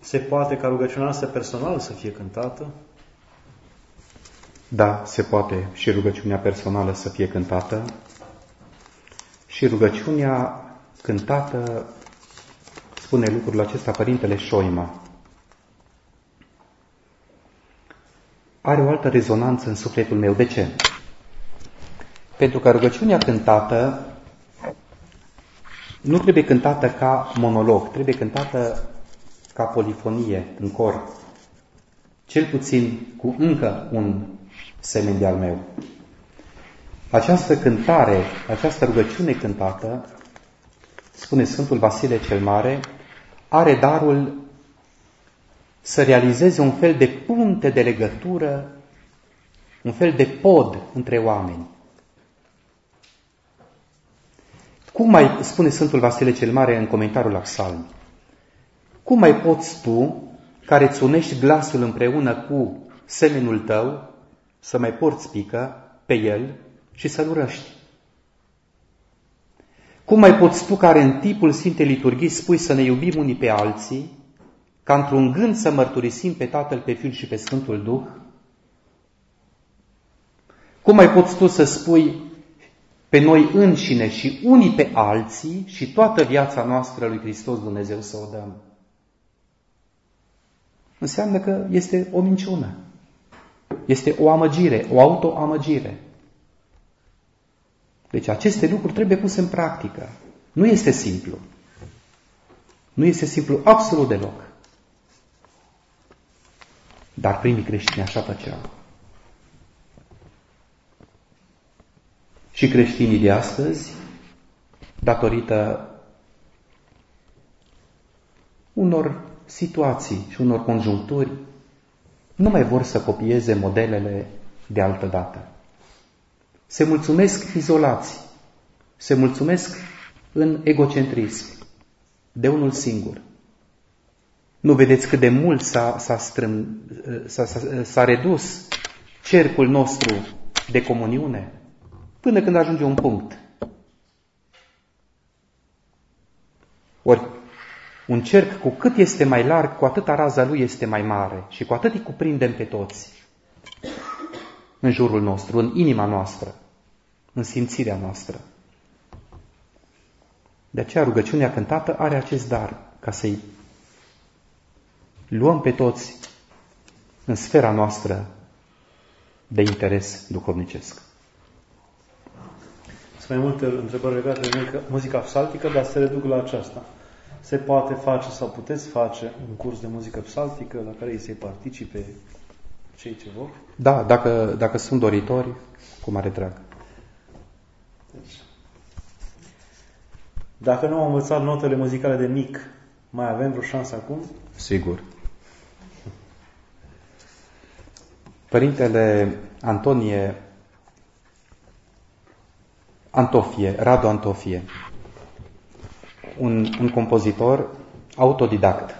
Speaker 1: se poate ca rugăciunea asta personală să fie cântată?
Speaker 2: Da, se poate și rugăciunea personală să fie cântată și rugăciunea cântată spune lucrul acesta Părintele Șoima. Are o altă rezonanță în sufletul meu. De ce? Pentru că rugăciunea cântată nu trebuie cântată ca monolog, trebuie cântată ca polifonie, în cor. Cel puțin cu încă un semen de al meu. Această cântare, această rugăciune cântată, spune Sfântul Vasile cel Mare, are darul să realizeze un fel de punte de legătură, un fel de pod între oameni. Cum mai spune Sfântul Vasile cel Mare în comentariul la psalmi? Cum mai poți tu, care îți unești glasul împreună cu semenul tău, să mai porți pică pe el și să-l urăști? Cum mai poți tu, care în tipul Sfintei Liturghii spui să ne iubim unii pe alții, ca într-un gând să mărturisim pe Tatăl, pe Fiul și pe Sfântul Duh? Cum mai poți tu să spui pe noi înșine și unii pe alții și toată viața noastră lui Hristos Dumnezeu să o dăm? Înseamnă că este o minciună. Este o amăgire, o autoamăgire. Deci aceste lucruri trebuie puse în practică. Nu este simplu. Nu este simplu absolut deloc. Dar primii creștini așa făceau. Și creștinii de astăzi, datorită unor situații și unor conjuncturi, nu mai vor să copieze modelele de altă dată. Se mulțumesc izolați, se mulțumesc în egocentrism, de unul singur. Nu vedeți cât de mult s-a, s-a, strâm, s-a, s-a, s-a redus cercul nostru de comuniune până când ajunge un punct. Ori un cerc cu cât este mai larg, cu atât raza lui este mai mare și cu atât îi cuprindem pe toți în jurul nostru, în inima noastră, în simțirea noastră. De aceea rugăciunea cântată are acest dar, ca să-i luăm pe toți în sfera noastră de interes duhovnicesc.
Speaker 1: Sunt mai multe întrebări legate de muzica psaltică, dar se reduc la aceasta. Se poate face sau puteți face un curs de muzică psaltică la care ei se participe cei ce vor?
Speaker 2: Da, dacă, dacă sunt doritori, cu mare drag.
Speaker 1: Dacă nu am învățat notele muzicale de mic, mai avem vreo șansă acum?
Speaker 2: Sigur. Părintele Antonie Antofie, Radu Antofie, un, un compozitor autodidact.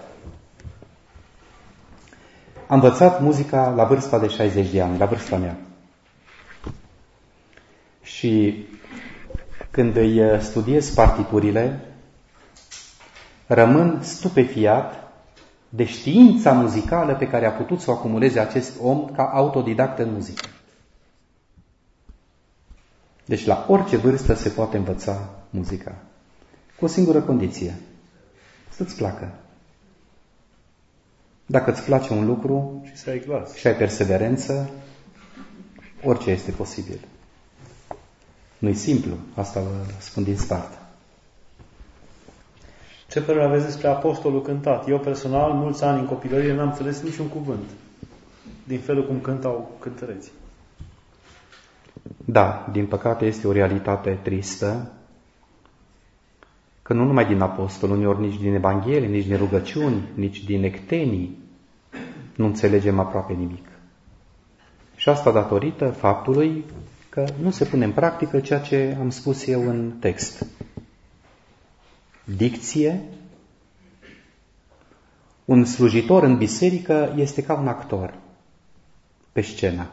Speaker 2: A învățat muzica la vârsta de 60 de ani, la vârsta mea. Și când îi studiez partiturile, rămân stupefiat de știința muzicală pe care a putut să o acumuleze acest om ca autodidact în muzică. Deci la orice vârstă se poate învăța muzica. Cu o singură condiție. Să-ți placă. Dacă îți place un lucru
Speaker 1: și, să ai, glas.
Speaker 2: și ai perseverență, orice este posibil. Nu-i simplu, asta vă spun din start.
Speaker 1: Ce părere aveți despre apostolul cântat? Eu personal, mulți ani în copilărie, n-am înțeles niciun cuvânt din felul cum cântau cântăreții.
Speaker 2: Da, din păcate este o realitate tristă, că nu numai din apostol, uneori nici din Evanghelie, nici din rugăciuni, nici din ectenii, nu înțelegem aproape nimic. Și asta datorită faptului că nu se pune în practică ceea ce am spus eu în text. Dicție. Un slujitor în biserică este ca un actor pe scenă.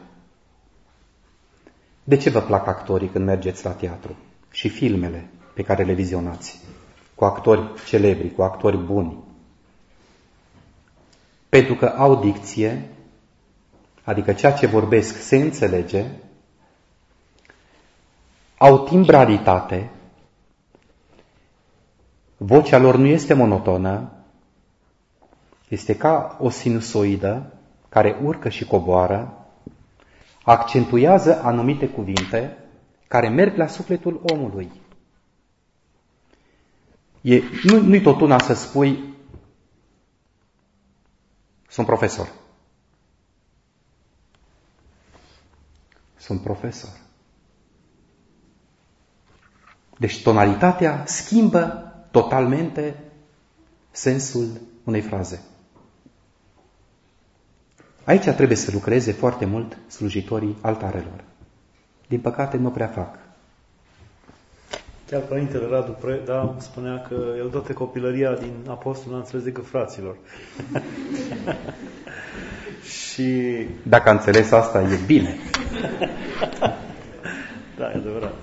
Speaker 2: De ce vă plac actorii când mergeți la teatru? Și filmele pe care le vizionați? Cu actori celebri, cu actori buni. Pentru că au dicție, adică ceea ce vorbesc se înțelege, au timbralitate, vocea lor nu este monotonă, este ca o sinusoidă care urcă și coboară, accentuează anumite cuvinte care merg la sufletul omului. E, nu, nu-i tot una să spui sunt profesor. Sunt profesor. Deci tonalitatea schimbă totalmente sensul unei fraze. Aici trebuie să lucreze foarte mult slujitorii altarelor. Din păcate nu prea fac.
Speaker 1: Chiar Părintele Radu Preda spunea că el toată copilăria din apostol a înțeles decât fraților.
Speaker 2: și... Dacă a înțeles asta, e bine.
Speaker 1: da, e adevărat.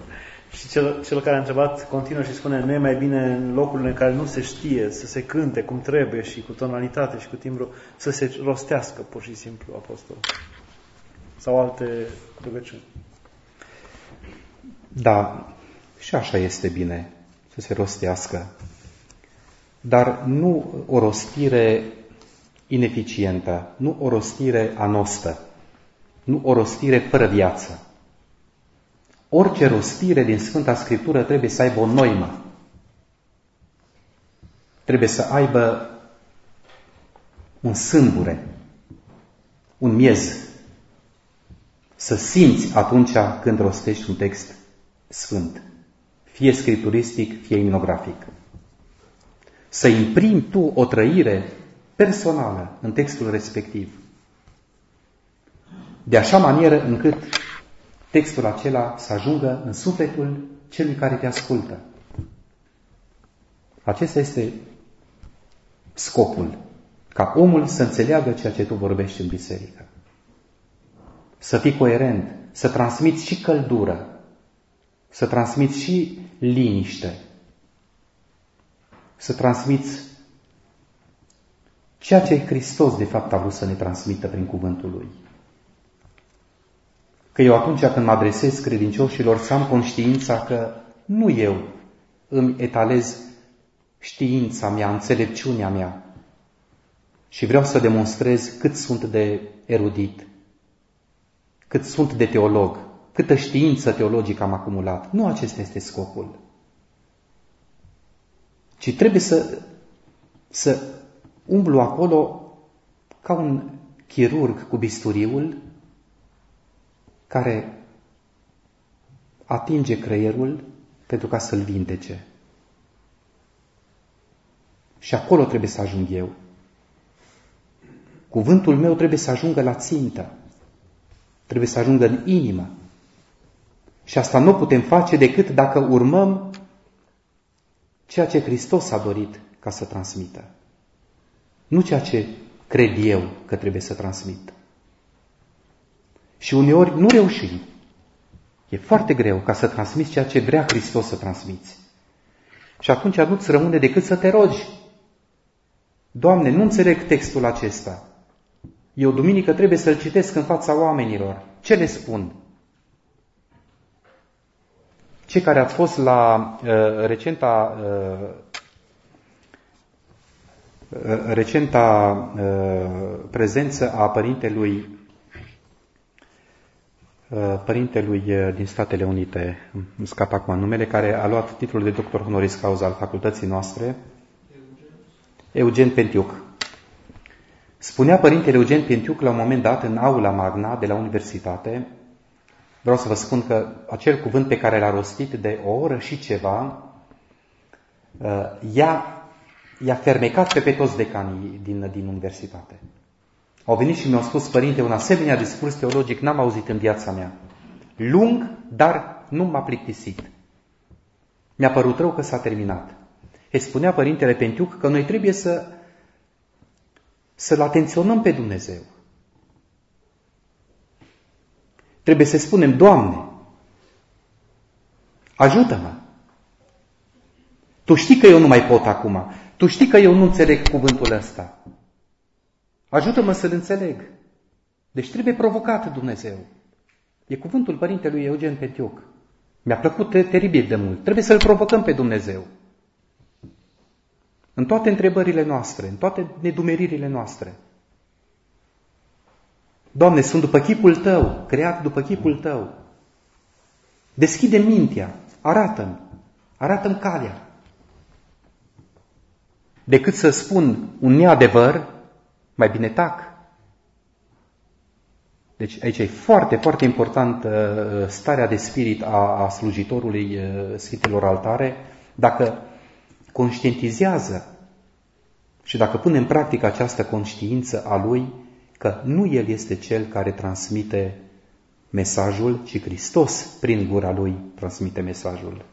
Speaker 1: Și cel, cel care a întrebat continuă și spune, nu e mai bine în locurile în care nu se știe să se cânte cum trebuie și cu tonalitate și cu timbru, să se rostească pur și simplu apostolul. Sau alte rugăciuni.
Speaker 2: Da, și așa este bine să se rostească. Dar nu o rostire ineficientă, nu o rostire anostă, nu o rostire fără viață. Orice rostire din Sfânta Scriptură trebuie să aibă o noimă. Trebuie să aibă un sâmbure, un miez. Să simți atunci când rostești un text sfânt, fie scripturistic, fie imnografic. Să imprimi tu o trăire personală în textul respectiv. De așa manieră încât textul acela să ajungă în sufletul celui care te ascultă. Acesta este scopul, ca omul să înțeleagă ceea ce tu vorbești în biserică. Să fii coerent, să transmiți și căldură, să transmiți și liniște, să transmiți ceea ce Hristos de fapt a vrut să ne transmită prin cuvântul Lui că eu atunci când mă adresez credincioșilor să am conștiința că nu eu îmi etalez știința mea, înțelepciunea mea și vreau să demonstrez cât sunt de erudit, cât sunt de teolog, câtă știință teologică am acumulat. Nu acesta este scopul. Ci trebuie să, să umblu acolo ca un chirurg cu bisturiul care atinge creierul pentru ca să-l vindece. Și acolo trebuie să ajung eu. Cuvântul meu trebuie să ajungă la țintă. Trebuie să ajungă în inimă. Și asta nu putem face decât dacă urmăm ceea ce Hristos a dorit ca să transmită. Nu ceea ce cred eu că trebuie să transmit. Și uneori nu reușim. E foarte greu ca să transmiți ceea ce vrea Hristos să transmiți. Și atunci nu-ți rămâne decât să te rogi. Doamne, nu înțeleg textul acesta. Eu duminică trebuie să-l citesc în fața oamenilor. Ce le spun? Cei care ați fost la uh, recenta, uh, uh recenta uh, prezență a părintelui Uh, părintelui uh, din Statele Unite, îmi scap acum numele, care a luat titlul de doctor honoris causa al facultății noastre, Eugen Pentiuc. Spunea părintele Eugen Pentiuc la un moment dat în aula magna de la universitate, vreau să vă spun că acel cuvânt pe care l-a rostit de o oră și ceva, uh, i-a, i-a fermecat pe, pe toți decanii din, din universitate. Au venit și mi-au spus, părinte, un asemenea discurs teologic n-am auzit în viața mea. Lung, dar nu m-a plictisit. Mi-a părut rău că s-a terminat. Îi spunea Părintele Pentiuc că noi trebuie să, să-L atenționăm pe Dumnezeu. Trebuie să spunem, Doamne, ajută-mă. Tu știi că eu nu mai pot acum. Tu știi că eu nu înțeleg cuvântul ăsta. Ajută-mă să-l înțeleg. Deci trebuie provocat Dumnezeu. E cuvântul părintelui Eugen Petioc. Mi-a plăcut teribil de mult. Trebuie să-L provocăm pe Dumnezeu. În toate întrebările noastre, în toate nedumeririle noastre. Doamne, sunt după chipul Tău, creat după chipul Tău. Deschide mintea, arată-mi, arată-mi calea. Decât să spun un neadevăr, mai bine tac. Deci aici e foarte, foarte important uh, starea de spirit a, a slujitorului uh, Sfintelor Altare, dacă conștientizează și dacă pune în practică această conștiință a lui, că nu el este cel care transmite mesajul, ci Hristos, prin gura lui, transmite mesajul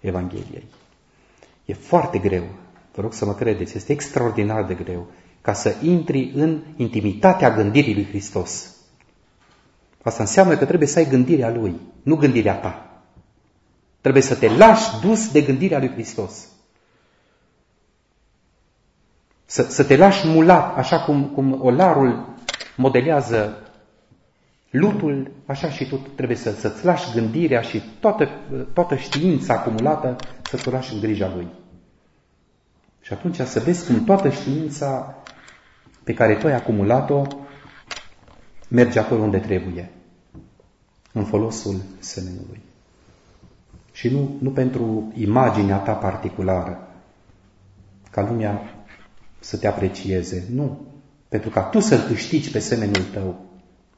Speaker 2: Evangheliei. E foarte greu, vă rog să mă credeți, este extraordinar de greu ca să intri în intimitatea gândirii lui Hristos. Asta înseamnă că trebuie să ai gândirea lui, nu gândirea ta. Trebuie să te lași dus de gândirea lui Hristos. Să, să te lași mulat, așa cum, cum olarul modelează lutul, așa și tu trebuie să, să-ți lași gândirea și toată, toată știința acumulată să-ți o lași în grija lui. Și atunci să vezi cum toată știința pe care tu ai acumulat-o merge acolo unde trebuie, în folosul semenului. Și nu, nu pentru imaginea ta particulară, ca lumea să te aprecieze, nu. Pentru ca tu să-L câștigi pe semenul tău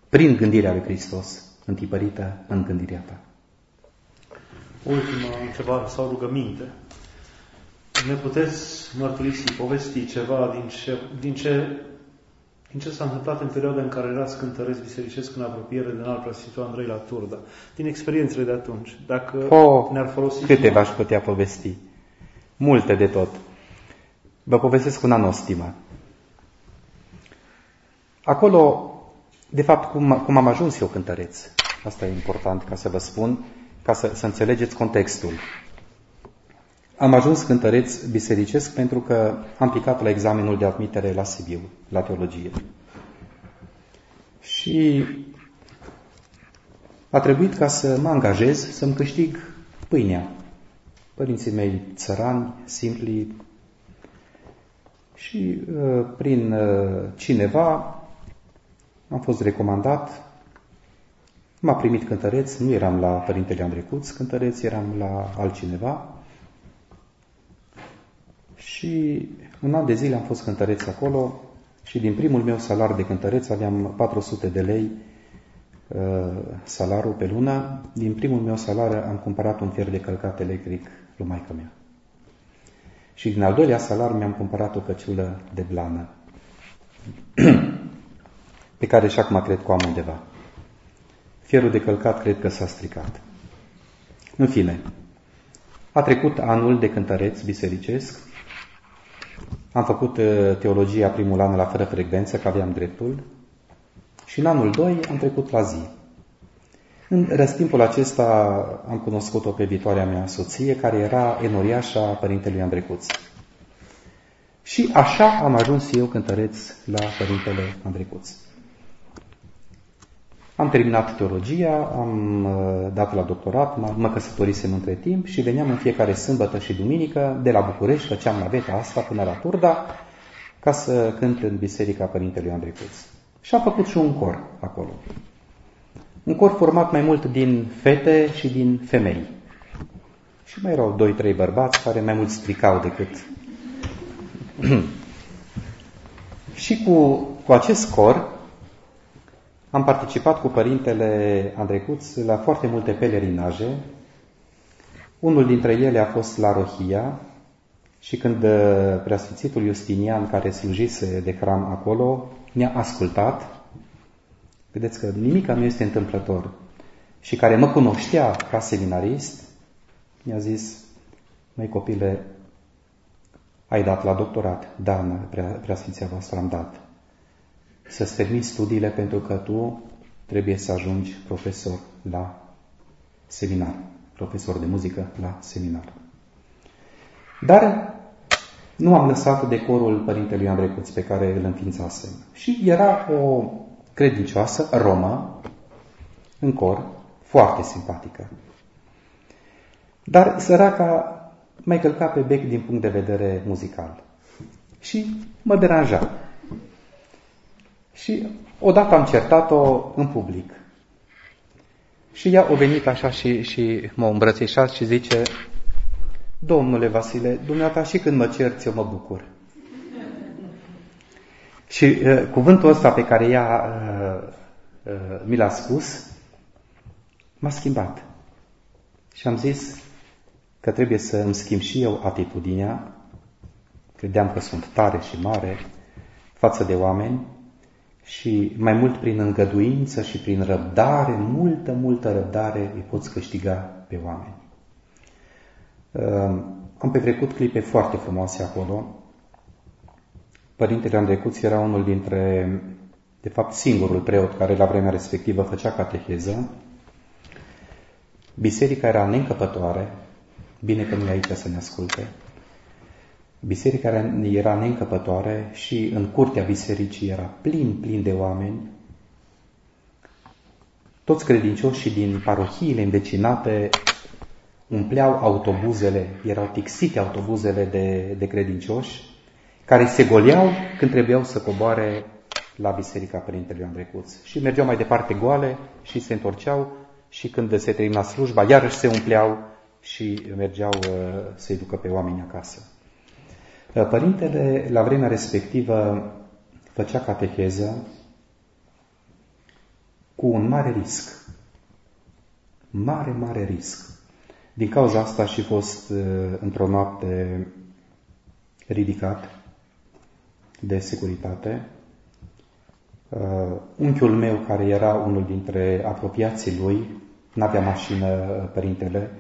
Speaker 2: prin gândirea lui Hristos, întipărită în gândirea ta.
Speaker 1: Ultima întrebare sau rugăminte. Ne puteți mărturisi, povesti ceva din ce, din ce din ce s-a întâmplat în perioada în care erați cântăreți bisericesc în apropiere de înalt preasfințitul Andrei la Turda, din experiențele de atunci, dacă oh, ne-ar folosi...
Speaker 2: Câte v-aș putea povesti? Multe de tot. Vă povestesc una nostimă. Acolo, de fapt, cum, cum am ajuns eu cântăreț, asta e important ca să vă spun, ca să, să înțelegeți contextul. Am ajuns cântăreț bisericesc pentru că am picat la examenul de admitere la Sibiu, la teologie. Și a trebuit ca să mă angajez, să-mi câștig pâinea. Părinții mei țărani, simpli, și uh, prin uh, cineva am fost recomandat, m-a primit cântăreț, nu eram la Părintele Andrecuț cântăreț, eram la altcineva, și un an de zile am fost cântăreț acolo și din primul meu salar de cântăreț aveam 400 de lei uh, salarul pe lună. Din primul meu salar am cumpărat un fier de călcat electric lui maică mea. Și din al doilea salar mi-am cumpărat o căciulă de blană pe care și acum cred că o am undeva. Fierul de călcat cred că s-a stricat. În fine, a trecut anul de cântăreț bisericesc am făcut uh, teologia primul an la fără frecvență, că aveam dreptul, și în anul 2 am trecut la zi. În răstimpul acesta am cunoscut-o pe viitoarea mea soție, care era enoriașa părintelui Andrecuț. Și așa am ajuns eu cântăreț la părintele Andrecuț. Am terminat teologia, am uh, dat la doctorat, mă căsătorisem între timp și veneam în fiecare sâmbătă și duminică de la București, făceam naveta asta până la Turda, ca să cânt în Biserica Părintelui Andrei Puț. Și a făcut și un cor acolo. Un cor format mai mult din fete și din femei. Și mai erau doi, trei bărbați care mai mult stricau decât... și cu, cu acest cor am participat cu părintele Andrecuț la foarte multe pelerinaje. Unul dintre ele a fost la Rohia și când uh, preasfințitul Justinian, care slujise de hram acolo, ne-a ascultat, vedeți că nimic nu este întâmplător. și care mă cunoștea ca seminarist, mi-a zis, măi copile, ai dat la doctorat? Da, prea, preasfinția voastră am dat. Să-ți termini studiile pentru că tu trebuie să ajungi profesor la seminar, profesor de muzică la seminar. Dar nu am lăsat decorul Părintelui Andrei Cuț pe care îl înființasem. Și era o credincioasă romă în cor, foarte simpatică. Dar săraca mai călca pe bec din punct de vedere muzical. Și mă deranja. Și odată am certat-o în public. Și ea a venit așa și, și m-a îmbrățișat și zice, Domnule Vasile, dumneata și când mă cerți, eu mă bucur. Și uh, cuvântul ăsta pe care ea uh, uh, mi l-a spus, m-a schimbat. Și am zis că trebuie să îmi schimb și eu atitudinea, credeam că sunt tare și mare față de oameni și mai mult prin îngăduință și prin răbdare, multă, multă răbdare îi poți câștiga pe oameni. Am petrecut clipe foarte frumoase acolo. Părintele Andrecuț era unul dintre, de fapt singurul preot care la vremea respectivă făcea cateheză. Biserica era neîncăpătoare, bine că nu e aici să ne asculte. Biserica era neîncăpătoare și în curtea bisericii era plin, plin de oameni. Toți credincioșii din parohiile învecinate umpleau autobuzele, erau tixite autobuzele de, de credincioși, care se goleau când trebuiau să coboare la Biserica Părintelui Andrei Cuț. Și mergeau mai departe goale și se întorceau și când se termina slujba, iarăși se umpleau și mergeau uh, să-i ducă pe oameni acasă. Uh, părintele, la vremea respectivă, făcea catecheză cu un mare risc. Mare, mare risc. Din cauza asta și fost uh, într-o noapte ridicat de securitate. Uh, unchiul meu, care era unul dintre apropiații lui, n-avea mașină părintele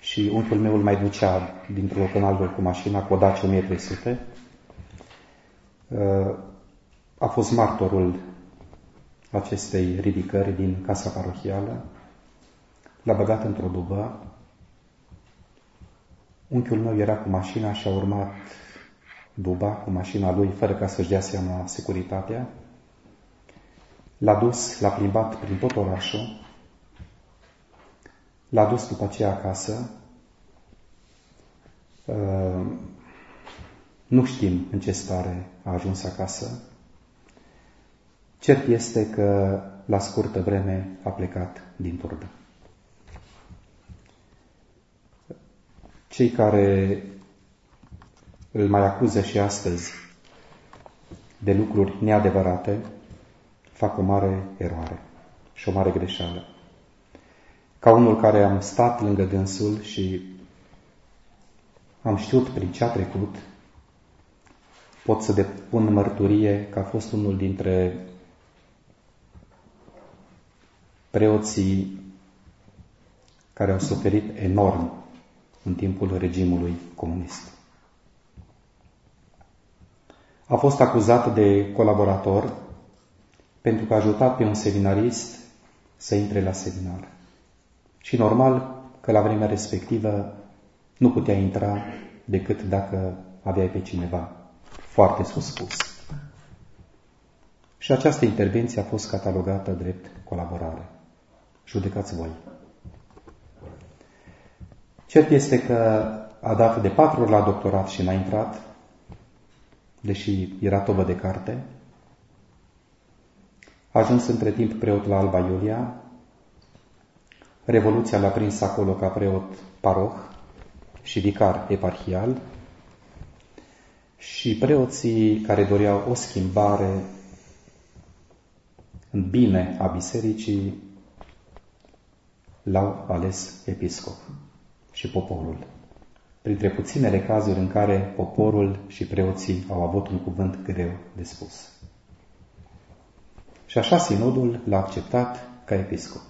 Speaker 2: și unchiul meu îl mai ducea dintr-un loc în altul cu mașina, cu o Dacia 1300. Uh, a fost martorul acestei ridicări din casa parohială. L-a băgat într-o dubă, Unchiul meu era cu mașina și a urmat Duba cu mașina lui, fără ca să-și dea seama securitatea. L-a dus, l-a plimbat prin tot orașul, l-a dus după aceea acasă. Uh, nu știm în ce stare a ajuns acasă. Cert este că la scurtă vreme a plecat din turbă. Cei care îl mai acuză și astăzi de lucruri neadevărate fac o mare eroare și o mare greșeală. Ca unul care am stat lângă dânsul și am știut prin ce a trecut, pot să depun mărturie că a fost unul dintre preoții care au suferit enorm în timpul regimului comunist. A fost acuzat de colaborator pentru că a ajutat pe un seminarist să intre la seminar. Și normal că la vremea respectivă nu putea intra decât dacă aveai pe cineva foarte suspus. Și această intervenție a fost catalogată drept colaborare. Judecați voi. Cert este că a dat de patru ori la doctorat și n-a intrat, deși era tobă de carte. A ajuns între timp preot la Alba Iulia. Revoluția l-a prins acolo ca preot paroh și vicar eparhial. Și preoții care doreau o schimbare în bine a bisericii l-au ales episcop și poporul. Printre puținele cazuri în care poporul și preoții au avut un cuvânt greu de spus. Și așa sinodul l-a acceptat ca episcop.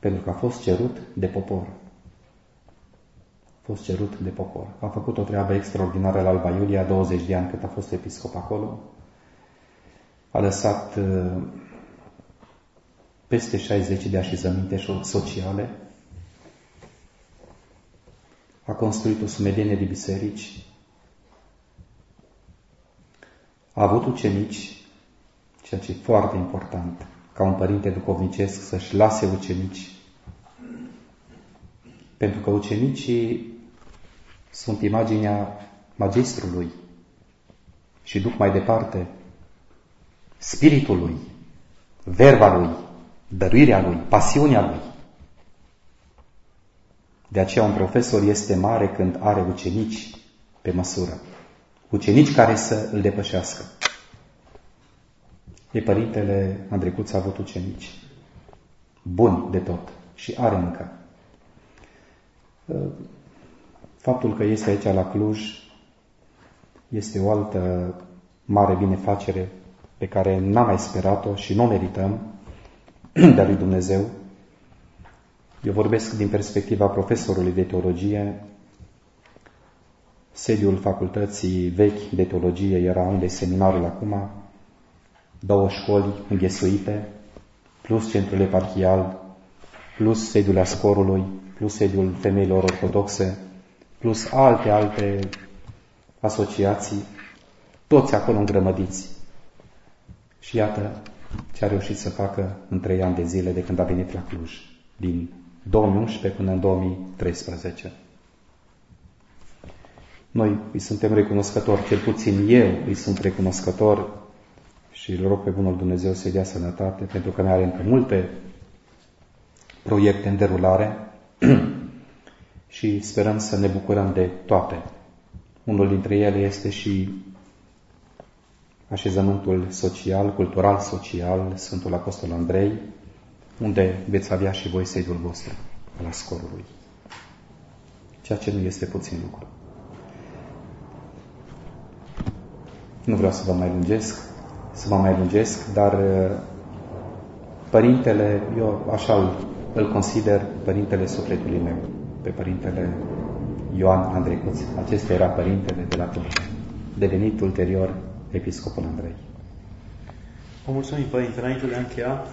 Speaker 2: Pentru că a fost cerut de popor. A fost cerut de popor. A făcut o treabă extraordinară la Alba Iulia, 20 de ani cât a fost episcop acolo. A lăsat uh, peste 60 de așezăminte sociale. A construit o sumedenie de biserici. A avut ucenici, ceea ce e foarte important ca un părinte duhovnicesc să-și lase ucenici. Pentru că ucenicii sunt imaginea magistrului și duc mai departe spiritul lui, verba lui, dăruirea lui, pasiunea lui. De aceea un profesor este mare când are ucenici pe măsură. Ucenici care să îl depășească. E părintele Andrecuț a avut ucenici. Buni de tot. Și are încă. Faptul că este aici la Cluj este o altă mare binefacere pe care n-am mai sperat-o și nu o merităm de-a lui Dumnezeu. Eu vorbesc din perspectiva profesorului de teologie. Sediul facultății vechi de teologie era unde seminarul acum, două școli înghesuite, plus centrul eparhial, plus sediul ascorului, plus sediul femeilor ortodoxe, plus alte, alte asociații, toți acolo îngrămădiți. Și iată ce a reușit să facă în trei ani de zile de când a venit la Cluj, din 2011 până în 2013. Noi îi suntem recunoscători, cel puțin eu îi sunt recunoscător și îl rog pe Bunul Dumnezeu să-i dea sănătate, pentru că ne are încă multe proiecte în derulare și sperăm să ne bucurăm de toate. Unul dintre ele este și așezământul social, cultural-social, Sfântul Apostol Andrei, unde veți avea și voi sediul vostru, la scorului. Ceea ce nu este puțin lucru. Nu vreau să vă mai lungesc să mă mai lungesc, dar uh, părintele, eu așa îl, consider părintele sufletului meu, pe părintele Ioan Andrecuț. Acesta era părintele de la Turcia, devenit ulterior episcopul Andrei.
Speaker 1: Vă mulțumim, Părinte. Înainte de a încheia,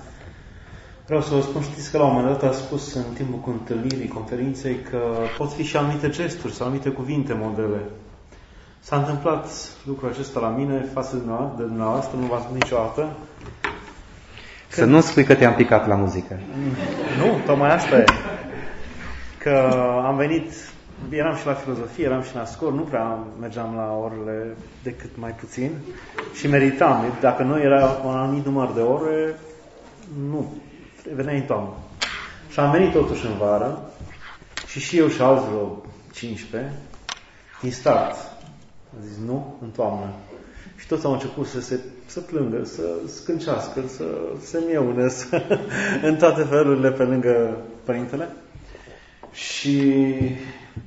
Speaker 1: vreau să vă spun, știți că la un moment dat a spus în timpul întâlnirii, conferinței, că pot fi și anumite gesturi sau anumite cuvinte modele S-a întâmplat lucrul acesta la mine față de dumneavoastră, nu v-am spus niciodată.
Speaker 2: Să nu spui că te-am picat la muzică.
Speaker 1: Nu, tocmai asta e. Că am venit, eram și la filozofie, eram și la scor, nu prea mergeam la orele decât mai puțin și meritam. Dacă nu era un anumit număr de ore, nu, venea în toamnă. Și am venit totuși în vară și și eu și alți vreo 15 din start a zis nu, în toamnă. Și toți au început să se să plângă, să scâncească, să se mieune, să, în toate felurile pe lângă părintele. Și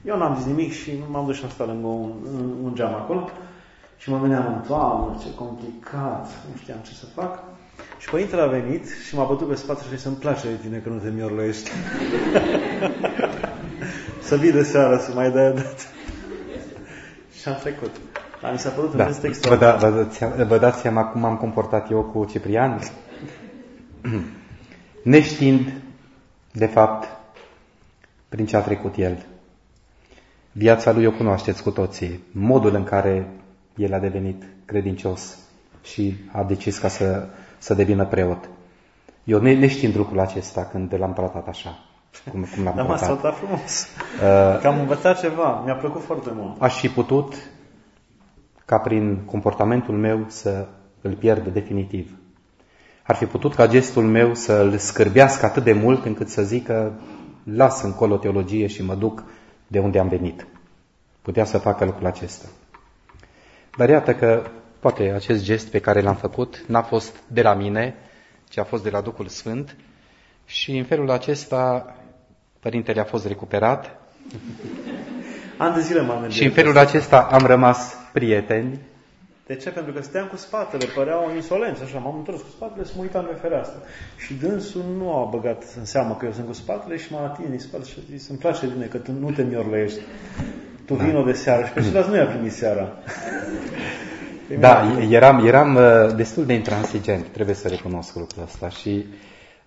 Speaker 1: eu n-am zis nimic și m-am dus și am stat lângă un, un geam acolo și mă veneam în toamnă, ce complicat, nu știam ce să fac. Și părintele a venit și m-a bătut pe spate și a zis, îmi place de tine că nu te miorlăiești. să vii de seară să mai dai dat. Și am trecut. Dar mi s-a părut da. un text
Speaker 2: vă, da, vă, dați, vă dați seama cum am comportat eu cu Ciprian? Neștiind, de fapt, prin ce a trecut el. Viața lui o cunoașteți cu toții. Modul în care el a devenit credincios și a decis ca să, să devină preot. Eu ne, neștiind lucrul acesta când l-am tratat așa.
Speaker 1: Cum, cum l-am Dar m-a saltat frumos. Uh, că am învățat ceva. Mi-a plăcut foarte mult.
Speaker 2: Aș fi putut ca prin comportamentul meu să îl pierd definitiv. Ar fi putut ca gestul meu să îl scârbească atât de mult încât să zică las încolo teologie și mă duc de unde am venit. Putea să facă lucrul acesta. Dar iată că poate acest gest pe care l-am făcut n-a fost de la mine, ci a fost de la Duhul Sfânt și în felul acesta părintele a fost recuperat.
Speaker 1: An de zile m-am
Speaker 2: Și în felul acesta am rămas prieteni
Speaker 1: De ce? Pentru că stăteam cu spatele, păreau insolenți, așa, m-am întors cu spatele să mă uitam pe fereastră. Și dânsul nu a băgat în seamă că eu sunt cu spatele și m-a atins din spate și a zis, îmi place bine că tu nu te miorlești. Tu da. vino de seară și pe ceilalți nu i-a primit seara.
Speaker 3: Da, eram, eram uh, destul de intransigent, trebuie să recunosc lucrul ăsta și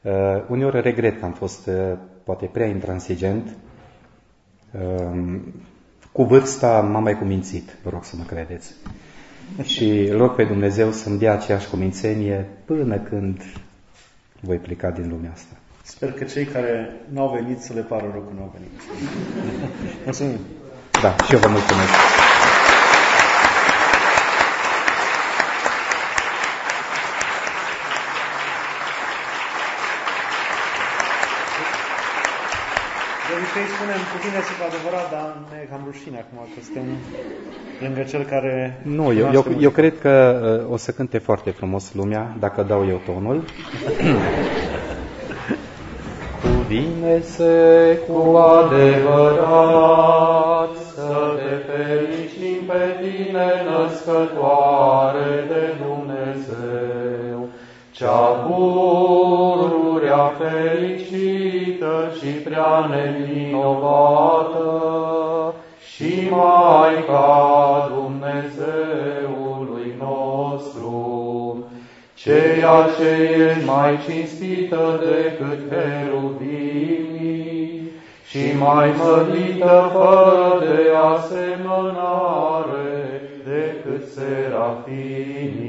Speaker 3: uh, uneori regret că am fost uh, poate prea intransigent. Uh, cu vârsta m-am mai cumințit, vă rog să mă credeți. Și rog pe Dumnezeu să-mi dea aceeași cumințenie până când voi pleca din lumea asta.
Speaker 1: Sper că cei care n-au venit să le pară rău că n-au venit. Mulțumim!
Speaker 3: Da, și eu vă mulțumesc!
Speaker 1: Că îi spunem cu bine să vă adevărat, dar ne e cam rușine acum că suntem lângă cel care...
Speaker 3: Nu, eu, eu, eu cred că uh, o să cânte foarte frumos lumea dacă dau eu tonul. cu bine se cu adevărat să te fericim pe tine născătoare de Dumnezeu, cea pururea fericită și prea nevinovată și Maica Dumnezeului nostru, ceea ce e mai cinstită decât heruvimii și mai mărită fără de asemănare decât serafimii,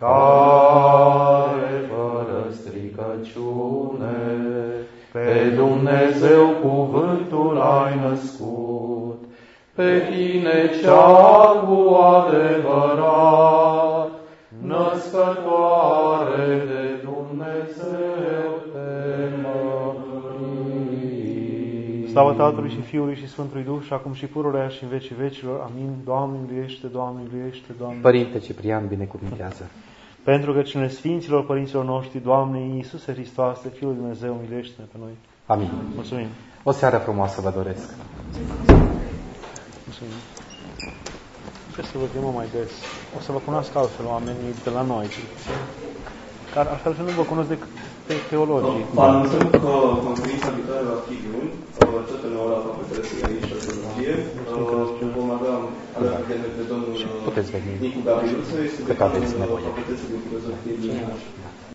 Speaker 3: care fără stricăciune pe Dumnezeu cuvântul ai născut, pe tine cea cu adevărat, născătoare de Dumnezeu te mări.
Speaker 1: Slavă Tatălui și Fiului și Sfântului Duh și acum și pururea și în vecii vecilor. Amin. Doamne miluiește, Doamne miluiește, Doamne.
Speaker 3: Părinte Ciprian, binecuvintează.
Speaker 1: Pentru că cine Sfinților Părinților noștri, Doamne Iisuse Hristoase, Fiul Dumnezeu, miluiește-ne pe noi.
Speaker 3: Amin.
Speaker 1: Mulțumim.
Speaker 3: O seară frumoasă vă doresc.
Speaker 1: Mulțumim. Trebuie să vă chemăm mai des. O să vă cunoască altfel oamenii de la noi. Dar altfel nu vă cunosc decât pe teologii.
Speaker 4: Vă anunțăm că conferința viitoare va fi luni, tot în ora facultății aici la teologie. Vom avea alături de noi pe domnul
Speaker 3: Puteți veni.
Speaker 4: Nicu Gabriluță, este de
Speaker 3: aveți nevoie.
Speaker 4: facultății de filozofie din